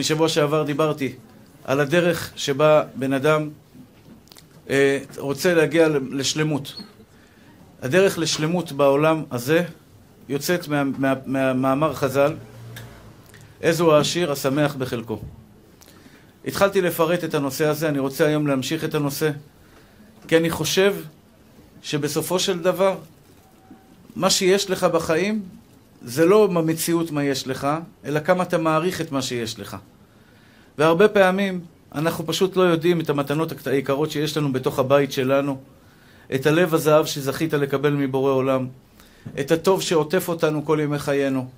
אני שבוע שעבר דיברתי על הדרך שבה בן אדם אה, רוצה להגיע לשלמות. הדרך לשלמות בעולם הזה יוצאת מה, מה, חז"ל, איזו העשיר השמח בחלקו. התחלתי לפרט את הנושא הזה, אני רוצה היום להמשיך את הנושא, כי אני חושב שבסופו של דבר, מה שיש לך בחיים זה לא במציאות מה יש לך, אלא כמה אתה מעריך את מה שיש לך. והרבה פעמים אנחנו פשוט לא יודעים את המתנות היקרות שיש לנו בתוך הבית שלנו, את הלב הזהב שזכית לקבל מבורא עולם, את הטוב שעוטף אותנו כל ימי חיינו.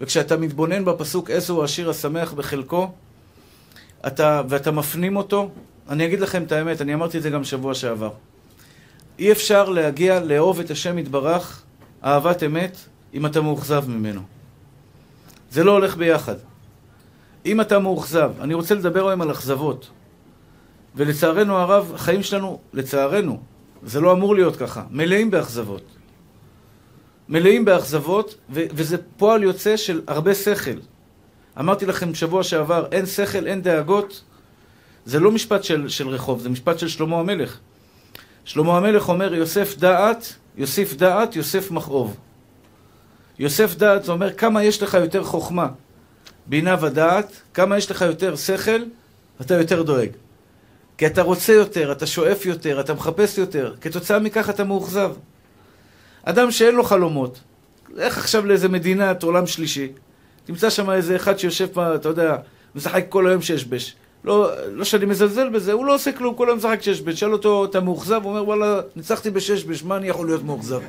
וכשאתה מתבונן בפסוק איזה הוא השיר השמח בחלקו, אתה, ואתה מפנים אותו, אני אגיד לכם את האמת, אני אמרתי את זה גם שבוע שעבר. אי אפשר להגיע לאהוב את השם יתברך אהבת אמת אם אתה מאוכזב ממנו. זה לא הולך ביחד. אם אתה מאוכזב, אני רוצה לדבר היום על אכזבות. ולצערנו הרב, החיים שלנו, לצערנו, זה לא אמור להיות ככה, מלאים באכזבות. מלאים באכזבות, ו- וזה פועל יוצא של הרבה שכל. אמרתי לכם שבוע שעבר, אין שכל, אין דאגות. זה לא משפט של, של רחוב, זה משפט של שלמה המלך. שלמה המלך אומר, יוסף דעת, יוסיף דעת, יוסף מכאוב. יוסף דעת אומר כמה יש לך יותר חוכמה, בינה ודעת, כמה יש לך יותר שכל, אתה יותר דואג. כי אתה רוצה יותר, אתה שואף יותר, אתה מחפש יותר, כתוצאה מכך אתה מאוכזב. אדם שאין לו חלומות, לך עכשיו לאיזה מדינת עולם שלישי, תמצא שם איזה אחד שיושב פה, אתה יודע, משחק כל היום ששבש. לא, לא שאני מזלזל בזה, הוא לא עושה כלום, כל היום משחק ששבש. שאל אותו, אתה מאוכזב? הוא אומר, וואלה, ניצחתי בששבש, מה אני יכול להיות מאוכזב?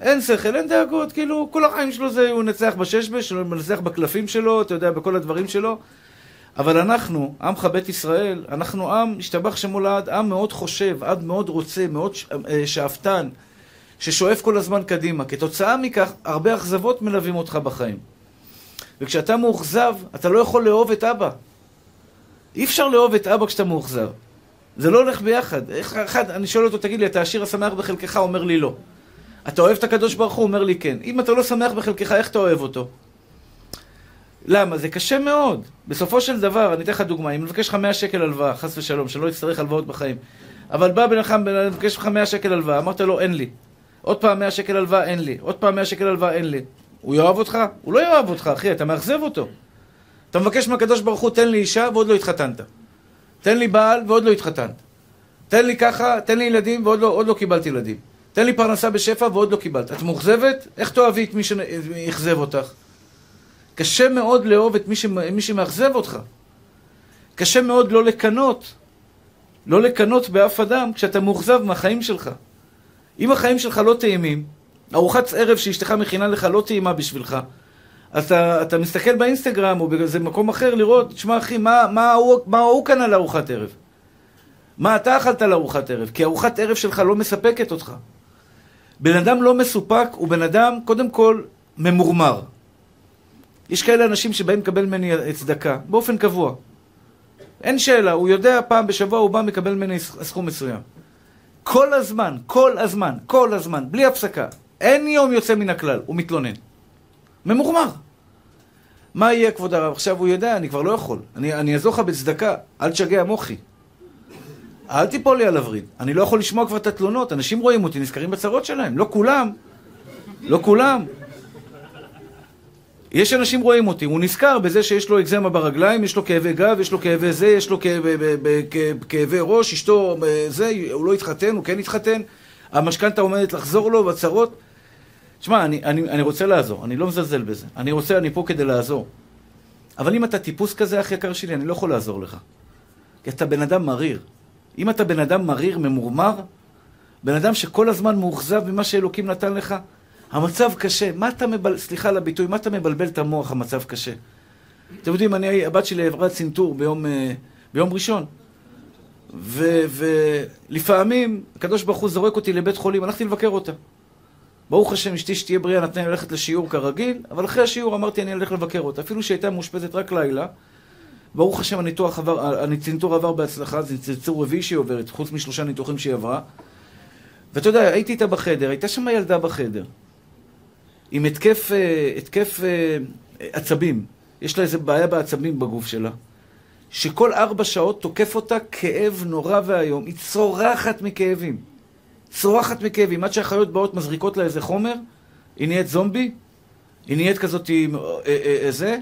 אין שכל, אין דאגות, כאילו, כל החיים שלו זה, הוא נצח בששבש, הוא מנצח בקלפים שלו, אתה יודע, בכל הדברים שלו. אבל אנחנו, עמך בית ישראל, אנחנו עם, השתבח שמו לעד, עם מאוד חושב, עם מאוד רוצה, מאוד אה, שאפתן, ששואף כל הזמן קדימה. כתוצאה מכך, הרבה אכזבות מלווים אותך בחיים. וכשאתה מאוכזב, אתה לא יכול לאהוב את אבא. אי אפשר לאהוב את אבא כשאתה מאוכזב. זה לא הולך ביחד. אחד, אני שואל אותו, תגיד לי, אתה עשיר השמח בחלקך? אומר לי לא. אתה אוהב את הקדוש ברוך הוא? אומר לי כן. אם אתה לא שמח בחלקך, איך אתה אוהב אותו? למה? זה קשה מאוד. בסופו של דבר, אני אתן לך דוגמה, אם מבקש לך 100 שקל הלוואה, חס ושלום, שלא יצטרך הלוואות בחיים, אבל בא בן אדם, מבקש לך 100 שקל הלוואה, אמרת לו, אין לי. עוד פעם 100 שקל הלוואה, אין לי. עוד פעם 100 שקל הלוואה, אין לי. הוא יאהב אותך? הוא לא יאהב אותך, אחי, אתה מאכזב אותו. אתה מבקש מהקדוש ברוך הוא, תן לי אישה ועוד לא התחתנת. תן לי בעל ועוד לא התחתנת. תן לי ככה, תן לי ילדים ועוד לא, לא קיבלתי ילדים. תן לי פרנסה בשפע ועוד לא קיבלת. את מאוכזבת? איך תאהבי את מי שאכזב אותך? קשה מאוד לאהוב את מי, ש... מי שמאכזב אותך. קשה מאוד לא לקנות. לא לקנות באף אדם כשאתה מאוכזב מהחיים שלך. אם החיים שלך לא טעימים, ארוחת ערב שאשתך מכינה לך לא טעימה בשבילך, אז אתה, אתה מסתכל באינסטגרם או באיזה מקום אחר לראות, תשמע אחי, מה, מה, הוא, מה הוא קנה לארוחת ערב? מה אתה אכלת לארוחת ערב? כי ארוחת ערב שלך לא מספקת אותך. בן אדם לא מסופק הוא בן אדם, קודם כל, ממורמר. יש כאלה אנשים שבאים לקבל ממני צדקה, באופן קבוע. אין שאלה, הוא יודע פעם בשבוע הוא בא מקבל ממני סכום מסוים. כל הזמן, כל הזמן, כל הזמן, בלי הפסקה. אין יום יוצא מן הכלל, הוא מתלונן. ממורמר. מה יהיה, כבוד הרב? עכשיו הוא יודע, אני כבר לא יכול. אני, אעזור לך בצדקה, אל תשגע מוחי. אל תיפול לי על הווריד. אני לא יכול לשמוע כבר את התלונות, אנשים רואים אותי, נזכרים בצרות שלהם. לא כולם. לא כולם. יש אנשים רואים אותי, הוא נזכר בזה שיש לו אקזמה ברגליים, יש לו כאבי גב, יש לו כאבי זה, יש לו כאבי, כאבי ראש, אשתו זה, הוא לא התחתן, הוא כן התחתן, המשכנתה עומדת לחזור לו בצרות. תשמע, אני, אני, אני רוצה לעזור, אני לא מזלזל בזה. אני רוצה, אני פה כדי לעזור. אבל אם אתה טיפוס כזה, אח יקר שלי, אני לא יכול לעזור לך. כי אתה בן אדם מריר. אם אתה בן אדם מריר, ממורמר, בן אדם שכל הזמן מאוכזב ממה שאלוקים נתן לך, המצב קשה. מה אתה מבלבל, סליחה על הביטוי, מה אתה מבלבל את המוח, המצב קשה? אתם יודעים, אני, הבת שלי עברה צנתור ביום, אה, ביום ראשון. ולפעמים, הקדוש ברוך הוא זורק אותי לבית חולים, הלכתי לבקר אותה. ברוך השם, אשתי שתהיה בריאה נתנה לי ללכת לשיעור כרגיל, אבל אחרי השיעור אמרתי אני אלך לבקר אותה. אפילו שהייתה מאושפזת רק לילה, ברוך השם, הניתוח עבר, הצנתור עבר בהצלחה, זה צנתור רביעי שהיא עוברת, חוץ משלושה ניתוחים שהיא עברה. ואתה יודע, הייתי איתה בחדר, הייתה שם ילדה בחדר, עם התקף, אה, התקף אה, עצבים. יש לה איזה בעיה בעצבים בגוף שלה, שכל ארבע שעות תוקף אותה כאב נורא ואיום. היא צורחת מכאבים. צורחת מכאבים. עד שהחיות באות מזריקות לה איזה חומר, היא נהיית זומבי, היא נהיית כזאת, אה, אה, זה,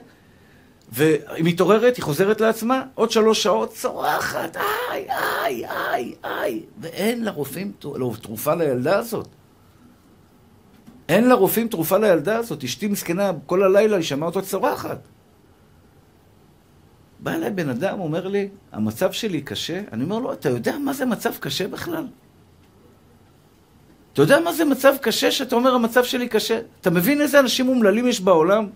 והיא מתעוררת, היא חוזרת לעצמה, עוד שלוש שעות, צורחת, איי, איי, איי, איי, ואין לרופאים לא, תרופה לילדה הזאת. אין לרופאים תרופה לילדה הזאת. אשתי מסכנה, כל הלילה היא שמעה אותה צורחת. בא אליי בן אדם, אומר לי, המצב שלי קשה. אני אומר לו, אתה יודע מה זה מצב קשה בכלל? אתה יודע מה זה מצב קשה שאתה אומר, המצב שלי קשה? אתה מבין איזה אנשים אומללים יש בעולם?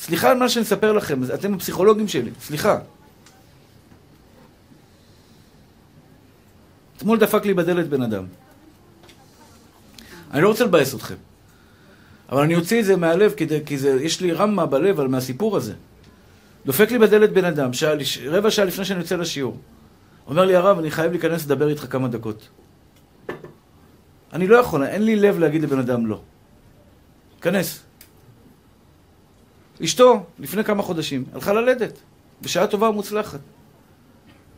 סליחה על מה שאני אספר לכם, אתם הפסיכולוגים שלי, סליחה. אתמול דפק לי בדלת בן אדם. אני לא רוצה לבאס אתכם, אבל אני אוציא את זה מהלב, כדי, כי זה, יש לי רמה בלב על מהסיפור הזה. דופק לי בדלת בן אדם, שעה, רבע שעה לפני שאני יוצא לשיעור. אומר לי, הרב, אני חייב להיכנס לדבר איתך כמה דקות. אני לא יכול, אין לי לב להגיד לבן אדם לא. כנס. אשתו, לפני כמה חודשים, הלכה ללדת, בשעה טובה ומוצלחת.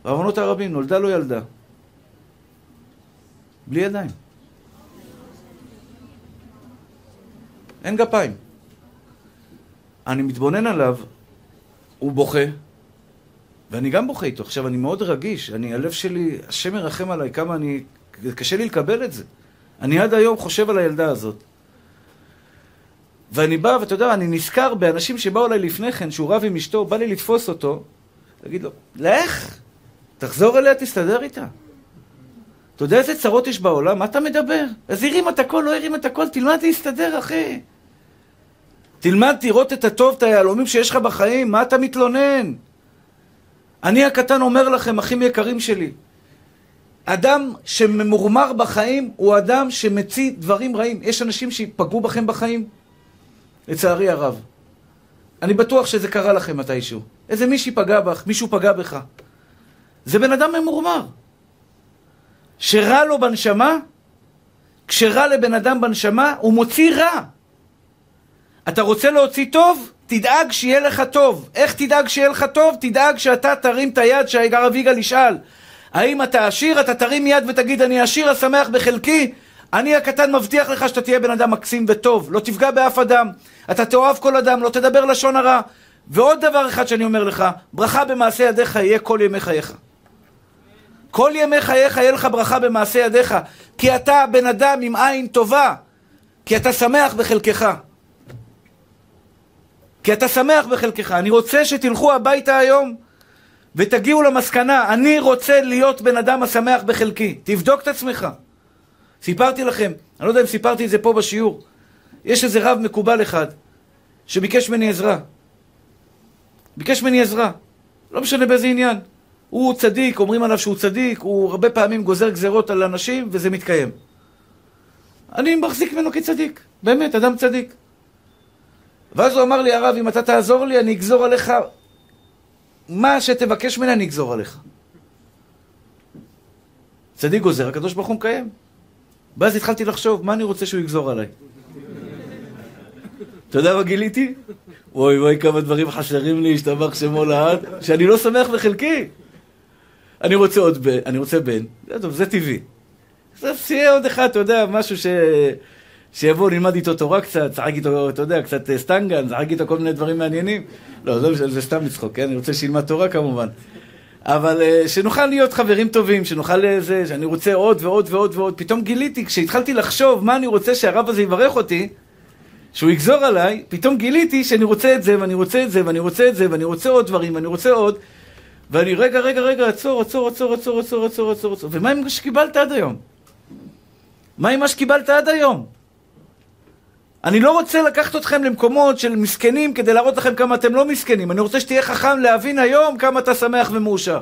בעוונות הרבים, נולדה לו ילדה. בלי ידיים. אין גפיים. אני מתבונן עליו, הוא בוכה, ואני גם בוכה איתו. עכשיו, אני מאוד רגיש, אני, הלב שלי, השם ירחם עליי, כמה אני... קשה לי לקבל את זה. אני עד היום חושב על הילדה הזאת. ואני בא, ואתה יודע, אני נזכר באנשים שבאו אליי לפני כן, שהוא רב עם אשתו, בא לי לתפוס אותו, להגיד לו, לך, תחזור אליה, תסתדר איתה. אתה יודע איזה צרות יש בעולם? מה אתה מדבר? אז הרים את הכל, לא הרים את הכל, תלמד להסתדר, אחי. תלמד לראות את הטוב, את היהלומים שיש לך בחיים, מה אתה מתלונן? אני הקטן אומר לכם, אחים יקרים שלי, אדם שממורמר בחיים הוא אדם שמציא דברים רעים. יש אנשים שפגעו בכם בחיים? לצערי הרב. אני בטוח שזה קרה לכם מתישהו. איזה מישהי פגע בך, מישהו פגע בך. זה בן אדם ממורמר. שרע לו בנשמה, כשרע לבן אדם בנשמה, הוא מוציא רע. אתה רוצה להוציא טוב? תדאג שיהיה לך טוב. איך תדאג שיהיה לך טוב? תדאג שאתה תרים את היד שהרב יגאל ישאל. האם אתה עשיר? אתה תרים יד ותגיד אני עשיר השמח בחלקי? אני הקטן מבטיח לך שאתה תהיה בן אדם מקסים וטוב, לא תפגע באף אדם, אתה תאהב כל אדם, לא תדבר לשון הרע. ועוד דבר אחד שאני אומר לך, ברכה במעשה ידיך יהיה כל ימי חייך. כל ימי חייך יהיה לך ברכה במעשה ידיך, כי אתה בן אדם עם עין טובה, כי אתה שמח בחלקך. כי אתה שמח בחלקך. אני רוצה שתלכו הביתה היום ותגיעו למסקנה, אני רוצה להיות בן אדם השמח בחלקי. תבדוק את עצמך. סיפרתי לכם, אני לא יודע אם סיפרתי את זה פה בשיעור, יש איזה רב מקובל אחד שביקש ממני עזרה. ביקש ממני עזרה, לא משנה באיזה עניין. הוא צדיק, אומרים עליו שהוא צדיק, הוא הרבה פעמים גוזר גזרות על אנשים וזה מתקיים. אני מחזיק ממנו כצדיק, באמת, אדם צדיק. ואז הוא אמר לי, הרב, אם אתה תעזור לי, אני אגזור עליך מה שתבקש ממני, אני אגזור עליך. צדיק גוזר, הקדוש ברוך הוא מקיים. ואז התחלתי לחשוב, מה אני רוצה שהוא יגזור עליי? אתה יודע מה גיליתי? אוי אוי כמה דברים חסרים לי, השתבח שמו לעד, שאני לא שמח בחלקי. אני רוצה עוד בן, אני רוצה בן, זה טוב, זה טבעי. אז שיהיה עוד אחד, אתה יודע, משהו ש... שיבוא, נלמד איתו תורה קצת, צחק איתו, אתה יודע, קצת אה, סטנגן, צחק איתו כל מיני דברים מעניינים. לא, זה, זה סתם לצחוק, כן? אני רוצה שילמד תורה כמובן. אבל uh, שנוכל להיות חברים טובים, שנוכל לזה, אה, שאני רוצה עוד ועוד ועוד ועוד. פתאום גיליתי, כשהתחלתי לחשוב מה אני רוצה שהרב הזה יברך אותי, שהוא יגזור עליי, פתאום גיליתי שאני רוצה את זה, ואני רוצה את זה, ואני רוצה את זה, ואני רוצה עוד דברים, ואני רוצה עוד. ואני, רגע, רגע, רגע, עצור, עצור, עצור, עצור, עצור, עצור, עצור, עצור. ומה עם מה שקיבלת עד היום? מה עם מה שקיבלת עד היום? אני לא רוצה לקחת אתכם למקומות של מסכנים כדי להראות לכם כמה אתם לא מסכנים. אני רוצה שתהיה חכם להבין היום כמה אתה שמח ומאושר.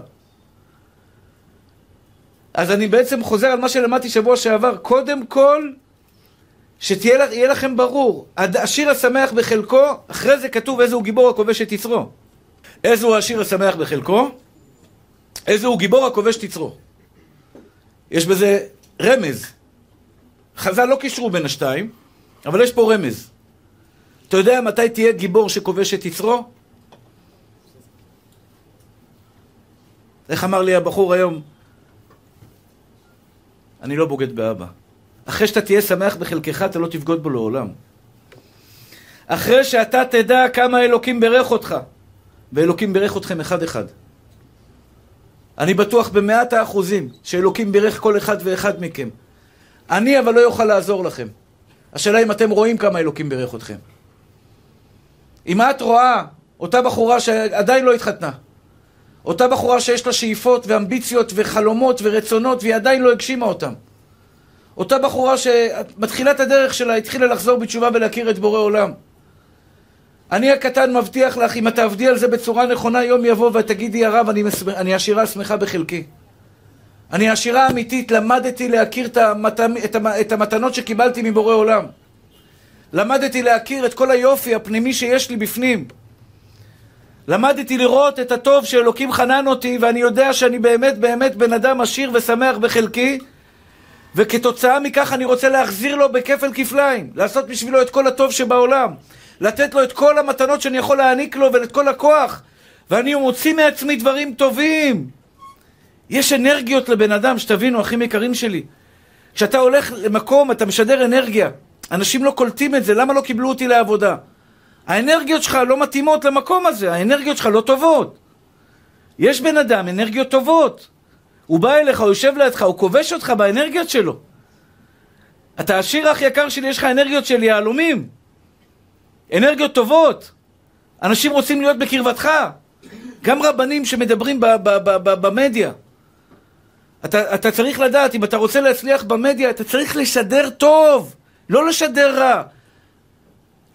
אז אני בעצם חוזר על מה שלמדתי שבוע שעבר. קודם כל, שיהיה לכם ברור, השיר השמח בחלקו, אחרי זה כתוב איזה הוא גיבור הכובש את יצרו. איזה הוא השיר השמח בחלקו? איזה הוא גיבור הכובש את יצרו. יש בזה רמז. חז"ל לא קישרו בין השתיים. אבל יש פה רמז. אתה יודע מתי תהיה גיבור שכובש את יצרו? איך אמר לי הבחור היום? אני לא בוגד באבא. אחרי שאתה תהיה שמח בחלקך, אתה לא תבגוד בו לעולם. אחרי שאתה תדע כמה אלוקים בירך אותך, ואלוקים בירך אתכם אחד-אחד. אני בטוח במאת האחוזים שאלוקים בירך כל אחד ואחד מכם. אני אבל לא אוכל לעזור לכם. השאלה אם אתם רואים כמה אלוקים בירך אתכם. אם את רואה אותה בחורה שעדיין לא התחתנה, אותה בחורה שיש לה שאיפות ואמביציות וחלומות ורצונות והיא עדיין לא הגשימה אותם. אותה בחורה שמתחילת הדרך שלה התחילה לחזור בתשובה ולהכיר את בורא עולם. אני הקטן מבטיח לך, אם את תעבדי על זה בצורה נכונה, יום יבוא ותגידי, הרב, אני. אני עשירה שמחה בחלקי. אני עשירה אמיתית, למדתי להכיר את, המת... את, המת... את המתנות שקיבלתי מבורא עולם. למדתי להכיר את כל היופי הפנימי שיש לי בפנים. למדתי לראות את הטוב שאלוקים חנן אותי, ואני יודע שאני באמת באמת בן אדם עשיר ושמח בחלקי, וכתוצאה מכך אני רוצה להחזיר לו בכפל כפליים, לעשות בשבילו את כל הטוב שבעולם, לתת לו את כל המתנות שאני יכול להעניק לו ואת כל הכוח, ואני מוציא מעצמי דברים טובים. יש אנרגיות לבן אדם, שתבינו, אחים יקרים שלי. כשאתה הולך למקום, אתה משדר אנרגיה. אנשים לא קולטים את זה, למה לא קיבלו אותי לעבודה? האנרגיות שלך לא מתאימות למקום הזה, האנרגיות שלך לא טובות. יש בן אדם, אנרגיות טובות. הוא בא אליך, הוא יושב לידך, הוא כובש אותך באנרגיות שלו. אתה השיר הכי יקר שלי, יש לך אנרגיות של יהלומים. אנרגיות טובות. אנשים רוצים להיות בקרבתך. גם רבנים שמדברים במדיה. אתה, אתה צריך לדעת, אם אתה רוצה להצליח במדיה, אתה צריך לשדר טוב, לא לשדר רע.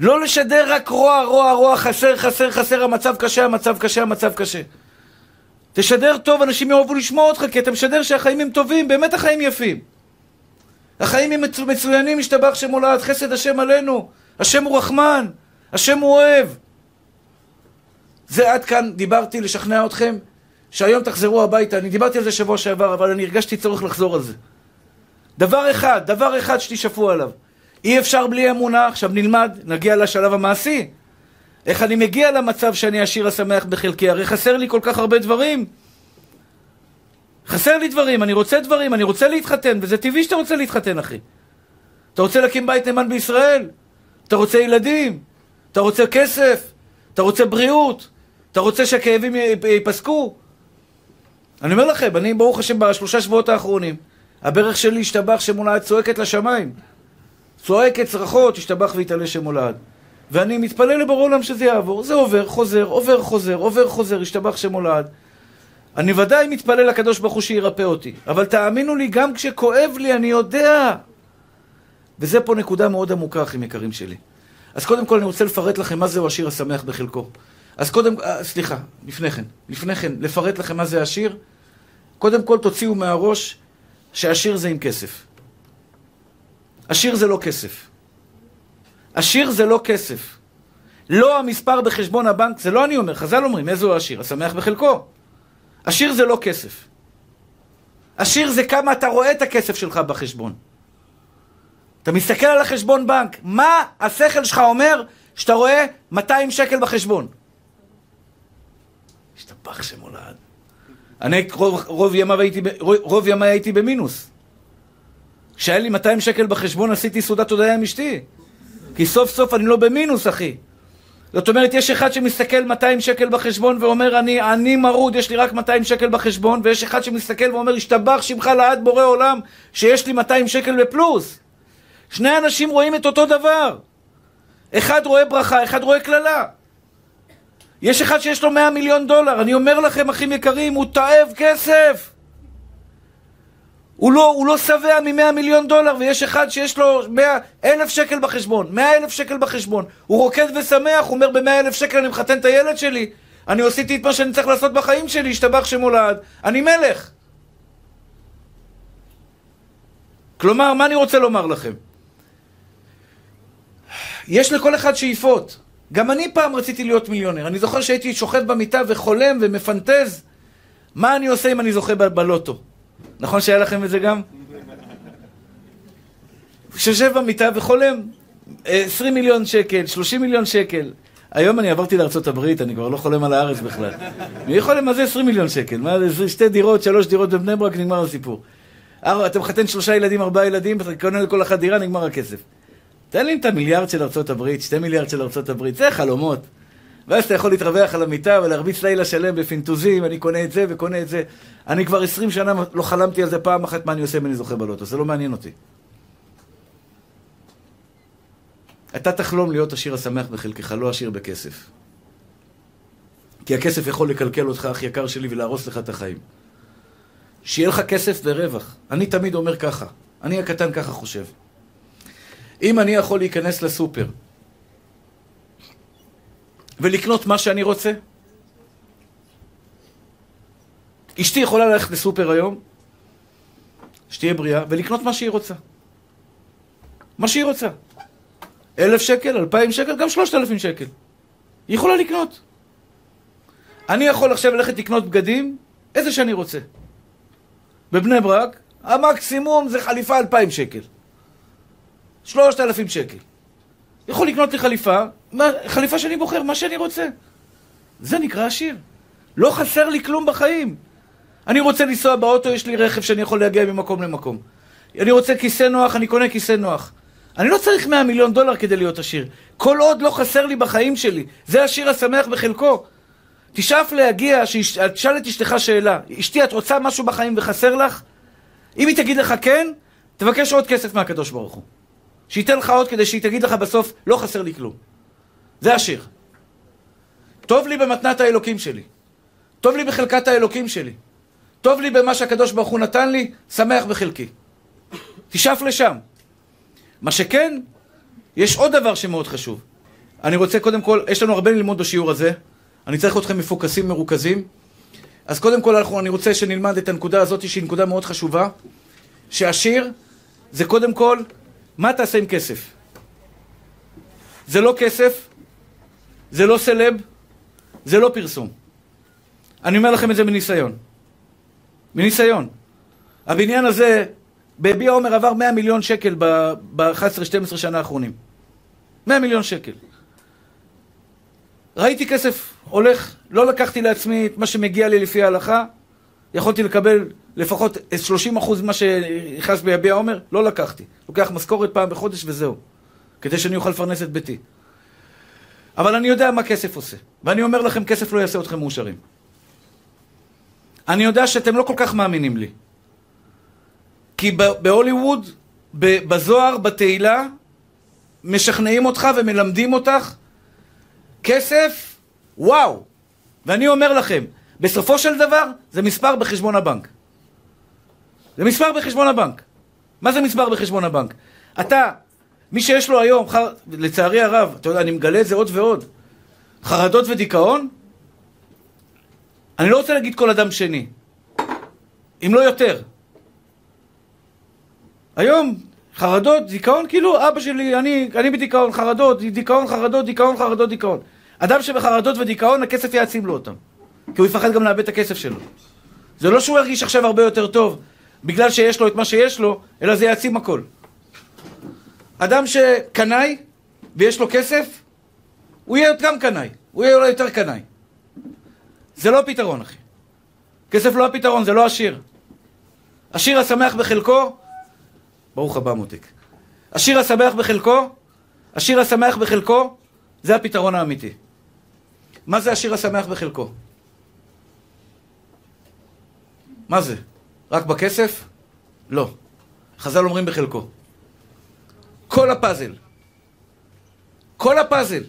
לא לשדר רק רוע, רוע, רוע, חסר, חסר, חסר, המצב קשה, המצב קשה, המצב קשה. תשדר טוב, אנשים יאהבו לשמוע אותך, כי אתה משדר שהחיים הם טובים, באמת החיים יפים. החיים הם מצוינים, השתבח שם הולד, חסד השם עלינו. השם הוא רחמן, השם הוא אוהב. זה עד כאן דיברתי לשכנע אתכם שהיום תחזרו הביתה. אני דיברתי על זה שבוע שעבר, אבל אני הרגשתי צורך לחזור על זה. דבר אחד, דבר אחד שתשאפו עליו. אי אפשר בלי אמונה, עכשיו נלמד, נגיע לשלב המעשי. איך אני מגיע למצב שאני עשיר השמח בחלקי? הרי חסר לי כל כך הרבה דברים. חסר לי דברים, אני רוצה דברים, אני רוצה להתחתן, וזה טבעי שאתה רוצה להתחתן, אחי. אתה רוצה להקים בית נאמן בישראל? אתה רוצה ילדים? אתה רוצה כסף? אתה רוצה בריאות? אתה רוצה שהכאבים ייפסקו? אני אומר לכם, אני ברוך השם בשלושה שבועות האחרונים, הברך שלי השתבח שמולד צועקת לשמיים. צועקת צרחות, השתבח ויתעלה שמולד. ואני מתפלל לבורא עולם שזה יעבור. זה עובר, חוזר, עובר, חוזר, עובר, חוזר, השתבח שמולד. אני ודאי מתפלל לקדוש ברוך הוא שירפא אותי. אבל תאמינו לי, גם כשכואב לי, אני יודע. וזה פה נקודה מאוד עמוקה, אחים יקרים שלי. אז קודם כל אני רוצה לפרט לכם מה זהו השיר השמח בחלקו. אז קודם, אה, סליחה, לפני כן, לפני כן, לפרט לכם מה זה השיר. קודם כל תוציאו מהראש שהשיר זה עם כסף. השיר זה לא כסף. עשיר זה לא כסף. לא המספר בחשבון הבנק, זה לא אני אומר, חז"ל אומרים, איזה הוא עשיר? השמח בחלקו. עשיר זה לא כסף. עשיר זה כמה אתה רואה את הכסף שלך בחשבון. אתה מסתכל על החשבון בנק, מה השכל שלך אומר שאתה רואה 200 שקל בחשבון? השתבח שמולד. אני רוב, רוב, ימיי הייתי, רוב ימיי הייתי במינוס. כשהיה לי 200 שקל בחשבון עשיתי סעודת הודיה עם אשתי. כי סוף סוף אני לא במינוס, אחי. זאת אומרת, יש אחד שמסתכל 200 שקל בחשבון ואומר, אני אני מרוד, יש לי רק 200 שקל בחשבון, ויש אחד שמסתכל ואומר, השתבח שמך לעד בורא עולם, שיש לי 200 שקל בפלוס. שני אנשים רואים את אותו דבר. אחד רואה ברכה, אחד רואה קללה. יש אחד שיש לו 100 מיליון דולר, אני אומר לכם, אחים יקרים, הוא תאב כסף. הוא לא, הוא לא שבע מ-100 מיליון דולר, ויש אחד שיש לו 100 אלף שקל בחשבון, 100 אלף שקל בחשבון. הוא רוקד ושמח, הוא אומר, ב-100 אלף שקל אני מחתן את הילד שלי. אני עשיתי את מה שאני צריך לעשות בחיים שלי, השתבח שמולד. אני מלך. כלומר, מה אני רוצה לומר לכם? יש לכל אחד שאיפות. גם אני פעם רציתי להיות מיליונר. אני זוכר שהייתי שוכב במיטה וחולם ומפנטז מה אני עושה אם אני זוכה בלוטו. נכון שהיה לכם את זה גם? שיושב במיטה וחולם. 20 מיליון שקל, 30 מיליון שקל. היום אני עברתי לארה"ב, אני כבר לא חולם על הארץ בכלל. מי יכול מה זה 20 מיליון שקל? מה זה שתי דירות, שלוש דירות בבני ברק, נגמר הסיפור. אתה מחתן שלושה ילדים, ארבעה ילדים, אתה קונה לכל אחת דירה, נגמר הכסף. תן לי את המיליארד של ארה"ב, שתי מיליארד של ארה"ב, זה חלומות. ואז אתה יכול להתרווח על המיטה ולהרביץ לילה שלם בפינטוזים, אני קונה את זה וקונה את זה. אני כבר עשרים שנה לא חלמתי על זה פעם אחת מה אני עושה אם אני זוכה בלוטו, זה לא מעניין אותי. אתה תחלום להיות עשיר השמח בחלקך, לא עשיר בכסף. כי הכסף יכול לקלקל אותך, אח יקר שלי, ולהרוס לך את החיים. שיהיה לך כסף ורווח. אני תמיד אומר ככה, אני הקטן ככה חושב. אם אני יכול להיכנס לסופר ולקנות מה שאני רוצה, אשתי יכולה ללכת לסופר היום, שתהיה בריאה, ולקנות מה שהיא רוצה. מה שהיא רוצה. אלף שקל, אלפיים שקל, גם שלושת אלפים שקל. היא יכולה לקנות. אני יכול עכשיו ללכת לקנות בגדים, איזה שאני רוצה. בבני ברק, המקסימום זה חליפה אלפיים שקל. שלושת אלפים שקל. יכול לקנות לי חליפה, חליפה שאני בוחר, מה שאני רוצה. זה נקרא עשיר. לא חסר לי כלום בחיים. אני רוצה לנסוע באוטו, יש לי רכב שאני יכול להגיע ממקום למקום. אני רוצה כיסא נוח, אני קונה כיסא נוח. אני לא צריך 100 מיליון דולר כדי להיות עשיר. כל עוד לא חסר לי בחיים שלי. זה השיר השמח בחלקו. תשאף להגיע, תשאל את אשתך שאלה. אשתי, את רוצה משהו בחיים וחסר לך? אם היא תגיד לך כן, תבקש עוד כסף מהקדוש ברוך הוא. שייתן לך עוד כדי שהיא תגיד לך בסוף, לא חסר לי כלום. זה השיר. טוב לי במתנת האלוקים שלי. טוב לי בחלקת האלוקים שלי. טוב לי במה שהקדוש ברוך הוא נתן לי, שמח בחלקי. תשאף לשם. מה שכן, יש עוד דבר שמאוד חשוב. אני רוצה קודם כל, יש לנו הרבה ללמוד בשיעור הזה. אני צריך אתכם מפוקסים, מרוכזים. אז קודם כל אני רוצה שנלמד את הנקודה הזאת שהיא נקודה מאוד חשובה. שעשיר זה קודם כל, מה תעשה עם כסף? זה לא כסף, זה לא סלב, זה לא פרסום. אני אומר לכם את זה מניסיון. מניסיון. הבניין הזה ביביע עומר עבר 100 מיליון שקל ב-11-12 שנה האחרונים. 100 מיליון שקל. ראיתי כסף הולך, לא לקחתי לעצמי את מה שמגיע לי לפי ההלכה, יכולתי לקבל לפחות 30% ממה שנכנס ביביע עומר, לא לקחתי. לוקח משכורת פעם בחודש וזהו, כדי שאני אוכל לפרנס את ביתי. אבל אני יודע מה כסף עושה, ואני אומר לכם, כסף לא יעשה אתכם מאושרים. אני יודע שאתם לא כל כך מאמינים לי. כי בהוליווד, בזוהר, בתהילה, משכנעים אותך ומלמדים אותך כסף, וואו. ואני אומר לכם, בסופו של דבר זה מספר בחשבון הבנק. זה מספר בחשבון הבנק. מה זה מספר בחשבון הבנק? אתה, מי שיש לו היום, חר... לצערי הרב, אתה יודע, אני מגלה את זה עוד ועוד, חרדות ודיכאון, אני לא רוצה להגיד כל אדם שני, אם לא יותר. היום, חרדות, דיכאון, כאילו אבא שלי, אני, אני בדיכאון, חרדות, דיכאון, חרדות, דיכאון, חרדות, דיכאון. אדם שבחרדות ודיכאון, הכסף יעצים לו אותם. כי הוא יפחד גם לאבד את הכסף שלו. זה לא שהוא ירגיש עכשיו הרבה יותר טוב בגלל שיש לו את מה שיש לו, אלא זה יעצים הכל. אדם שקנאי ויש לו כסף, הוא יהיה גם קנאי, הוא יהיה אולי יותר קנאי. זה לא הפתרון, אחי. כסף לא הפתרון, זה לא עשיר. עשיר השמח בחלקו, ברוך הבא מותק. השיר השמח בחלקו, השיר השמח בחלקו, זה הפתרון האמיתי. מה זה השיר השמח בחלקו? מה זה? רק בכסף? לא. חז"ל אומרים בחלקו. כל הפאזל. כל הפאזל.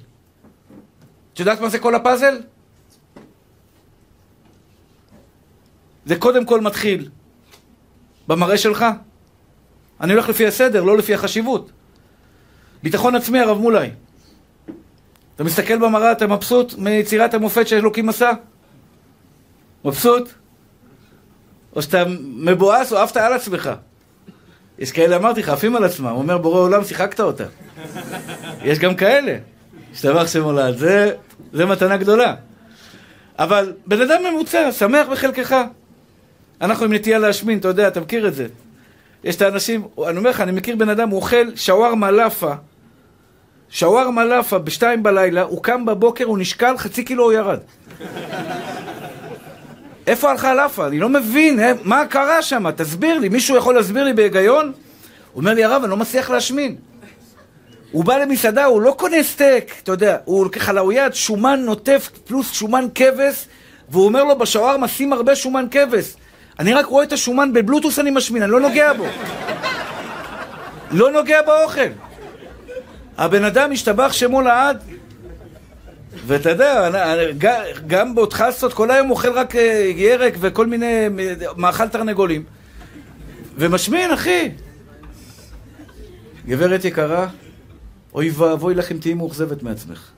את יודעת מה זה כל הפאזל? זה קודם כל מתחיל במראה שלך, אני הולך לפי הסדר, לא לפי החשיבות. ביטחון עצמי, הרב מולאי. אתה מסתכל במראה, אתה מבסוט מיצירת המופת שאלוקים עשה? מבסוט? או שאתה מבואס או עפת על עצמך? יש כאלה, אמרתי לך, עפים על עצמם. הוא אומר, בורא עולם, שיחקת אותה. יש גם כאלה. השתבח שמולד. זה, זה מתנה גדולה. אבל בן אדם ממוצע, שמח בחלקך. אנחנו עם נטייה להשמין, אתה יודע, אתה מכיר את זה. יש את האנשים, אני אומר לך, אני מכיר בן אדם, הוא אוכל שווארמה לאפה שווארמה לאפה בשתיים בלילה, הוא קם בבוקר, הוא נשקל, חצי קילו הוא ירד. איפה הלכה לאפה? אני לא מבין, אה, מה קרה שם? תסביר לי, מישהו יכול להסביר לי בהיגיון? הוא אומר לי, הרב, אני לא מצליח להשמין. הוא בא למסעדה, הוא לא קונה סטייק, אתה יודע, הוא לוקח על האויד שומן נוטף פלוס שומן כבש, והוא אומר לו בשווארמה, שים הרבה שומן כבש. אני רק רואה את השומן בבלוטוס אני משמין, אני לא נוגע בו. לא נוגע באוכל. הבן אדם השתבח שמו לעד. ואתה יודע, גם באותחסות כל היום אוכל רק אה, ירק וכל מיני מאכל תרנגולים. ומשמין, אחי. גברת יקרה, אוי ואבוי לך אם תהיי מאוכזבת מעצמך.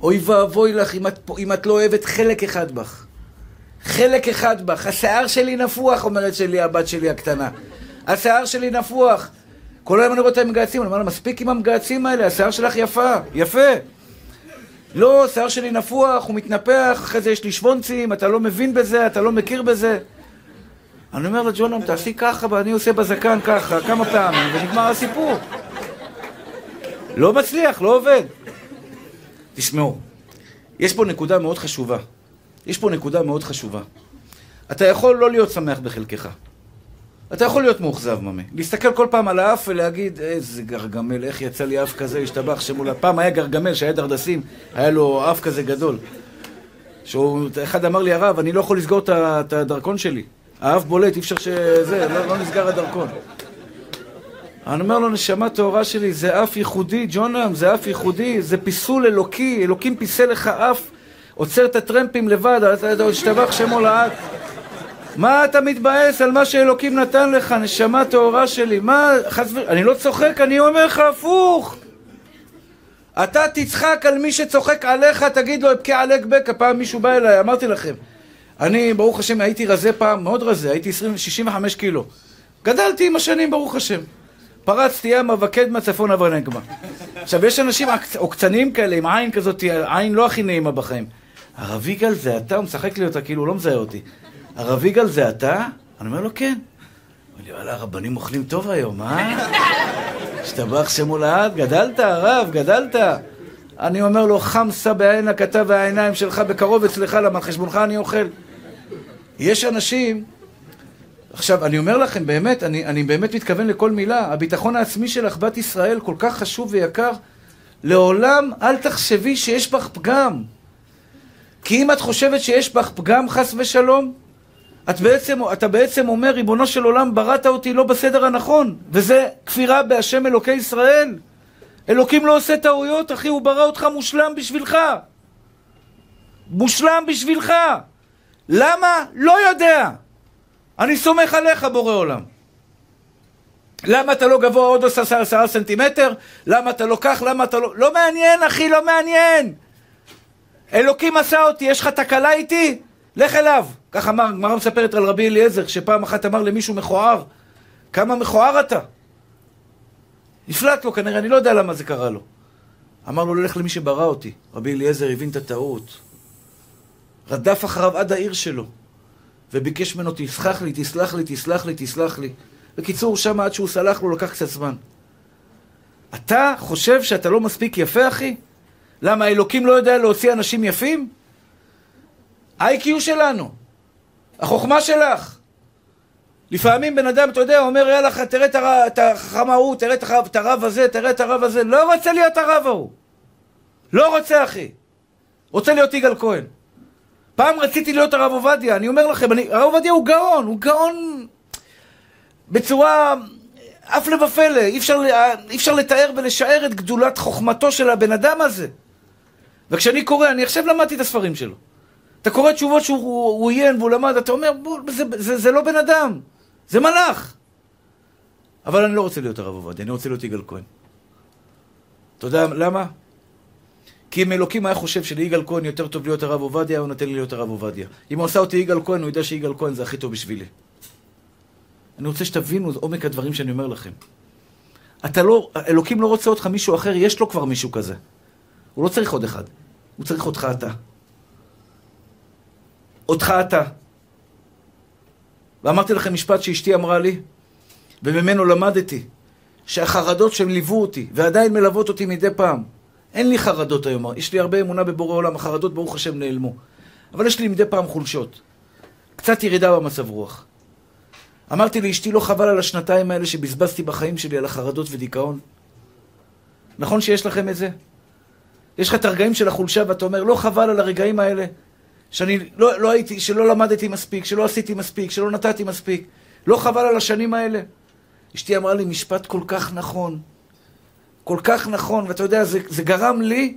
אוי ואבוי לך אם את, אם את לא אוהבת חלק אחד בך. חלק אחד בך. השיער שלי נפוח, אומרת שלי הבת שלי הקטנה. השיער שלי נפוח. כל היום אני רואה את המגהצים, אני אומר לה, מספיק עם המגהצים האלה, השיער שלך יפה, יפה. לא, השיער שלי נפוח, הוא מתנפח, אחרי זה יש לי שוונצים, אתה לא מבין בזה, אתה לא מכיר בזה. אני אומר לה, ג'ונם, תעשי ככה, ואני עושה בזקן ככה, כמה פעמים, ונגמר הסיפור. לא מצליח, לא עובד. תשמעו, יש פה נקודה מאוד חשובה. יש פה נקודה מאוד חשובה. אתה יכול לא להיות שמח בחלקך. אתה יכול להיות מאוכזב, ממי. להסתכל כל פעם על האף ולהגיד, איזה גרגמל, איך יצא לי אף כזה, השתבח שמול... פעם היה גרגמל שהיה דרדסים, היה לו אף כזה גדול. שהוא, אחד אמר לי, הרב, אני לא יכול לסגור את הדרכון שלי. האף בולט, אי אפשר שזה, לא, לא נסגר הדרכון. אני אומר לו, נשמה טהורה שלי, זה אף ייחודי, ג'ונם, זה אף ייחודי, זה פיסול אלוקי, אלוקים פיסל לך אף, עוצר את הטרמפים לבד, אתה השתבח שמו לעד. מה אתה מתבאס על מה שאלוקים נתן לך, נשמה טהורה שלי? מה, חס ו... אני לא צוחק, אני אומר לך הפוך. אתה תצחק על מי שצוחק עליך, תגיד לו, אבכה עלק בקע. פעם מישהו בא אליי, אמרתי לכם. אני, ברוך השם, הייתי רזה פעם, מאוד רזה, הייתי 20, 65 קילו. גדלתי עם השנים, ברוך השם. פרצתי ימה וקדמה צפון עבר נגמה. עכשיו, יש אנשים עוקצניים כאלה, עם עין כזאת, עין לא הכי נעימה בחיים. הרב יגאל זה אתה, הוא משחק לי אותה, כאילו, הוא לא מזהה אותי. הרב יגאל זה אתה? אני אומר לו, כן. הוא אומר לי, וואלה, הרבנים אוכלים טוב היום, אה? השתבח שמו לעד, גדלת, הרב, גדלת. אני אומר לו, חמסה בעין הכתב והעיניים שלך בקרוב אצלך, למה על חשבונך אני אוכל. יש אנשים, עכשיו, אני אומר לכם, באמת, אני, אני באמת מתכוון לכל מילה, הביטחון העצמי שלך, בת ישראל, כל כך חשוב ויקר. לעולם אל תחשבי שיש בך פגם. כי אם את חושבת שיש בך פגם, חס ושלום, את בעצם, אתה בעצם אומר, ריבונו של עולם, בראת אותי לא בסדר הנכון, וזה כפירה בהשם אלוקי ישראל. אלוקים לא עושה טעויות, אחי, הוא ברא אותך מושלם בשבילך. מושלם בשבילך. למה? לא יודע. אני סומך עליך, בורא עולם. למה אתה לא גבוה עוד עשרה סנטימטר? למה אתה לא כך? למה אתה לא... לא מעניין, אחי, לא מעניין. אלוקים עשה אותי, יש לך תקלה איתי? לך אליו. כך אמר, גמרא מספרת על רבי אליעזר, שפעם אחת אמר למישהו מכוער, כמה מכוער אתה? נפלט לו כנראה, אני לא יודע למה זה קרה לו. אמר לו, ללך למי שברא אותי. רבי אליעזר הבין את הטעות. רדף אחריו עד העיר שלו, וביקש ממנו, תסלח לי, תסלח לי, תסלח לי, תסלח לי. בקיצור, שם עד שהוא סלח לו לקח קצת זמן. אתה חושב שאתה לא מספיק יפה, אחי? למה, אלוקים לא יודע להוציא אנשים יפים? ה-IQ שלנו, החוכמה שלך. לפעמים בן אדם, אתה יודע, אומר, יאללה, תראה את החכם ההוא, תראה את הרב הזה, תראה את הרב הזה. לא רוצה להיות הרב ההוא. לא רוצה, אחי. רוצה להיות יגאל כהן. פעם רציתי להיות הרב עובדיה, אני אומר לכם, אני, הרב עובדיה הוא גאון, הוא גאון בצורה הפלא ופלא, אי אי אפשר לתאר ולשער את גדולת חוכמתו של הבן אדם הזה. וכשאני קורא, אני עכשיו למדתי את הספרים שלו. אתה קורא תשובות שהוא עיין והוא למד, אתה אומר, בוא, זה, זה, זה לא בן אדם, זה מלאך. אבל אני לא רוצה להיות הרב עובדיה, אני רוצה להיות יגאל כהן. אתה יודע למה? כי אם אלוקים היה חושב שליגאל כהן יותר טוב להיות הרב עובדיה, הוא נותן לי להיות הרב עובדיה. אם הוא עשה אותי יגאל כהן, הוא יודע שיגאל כהן זה הכי טוב בשבילי. אני רוצה שתבינו את עומק הדברים שאני אומר לכם. אתה לא, אלוקים לא רוצה אותך מישהו אחר, יש לו כבר מישהו כזה. הוא לא צריך עוד אחד, הוא צריך אותך אתה. אותך אתה. ואמרתי לכם משפט שאשתי אמרה לי, וממנו למדתי. שהחרדות שהם ליוו אותי, ועדיין מלוות אותי מדי פעם. אין לי חרדות היום, יש לי הרבה אמונה בבורא עולם, החרדות ברוך השם נעלמו. אבל יש לי מדי פעם חולשות. קצת ירידה במצב רוח. אמרתי לאשתי, לא חבל על השנתיים האלה שבזבזתי בחיים שלי על החרדות ודיכאון? נכון שיש לכם את זה? יש לך את הרגעים של החולשה ואתה אומר, לא חבל על הרגעים האלה שאני לא, לא הייתי, שלא למדתי מספיק, שלא עשיתי מספיק, שלא נתתי מספיק. לא חבל על השנים האלה? אשתי אמרה לי משפט כל כך נכון. כל כך נכון, ואתה יודע, זה, זה גרם לי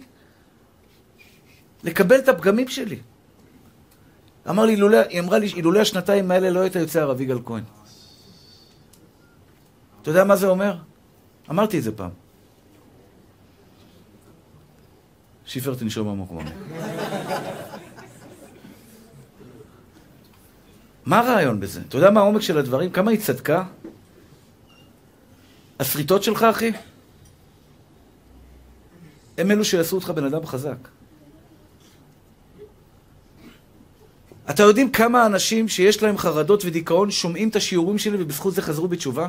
לקבל את הפגמים שלי. אמר לי, אילולא, היא אמרה לי, אילולא השנתיים האלה לא היית יוצא הרב יגאל כהן. אתה יודע מה זה אומר? אמרתי את זה פעם. שיפר תנשום עמוק ממך. מה הרעיון בזה? אתה יודע מה העומק של הדברים? כמה היא צדקה? השריטות שלך, אחי, הם אלו שיעשו אותך בן אדם חזק. אתה יודעים כמה אנשים שיש להם חרדות ודיכאון שומעים את השיעורים שלי ובזכות זה חזרו בתשובה?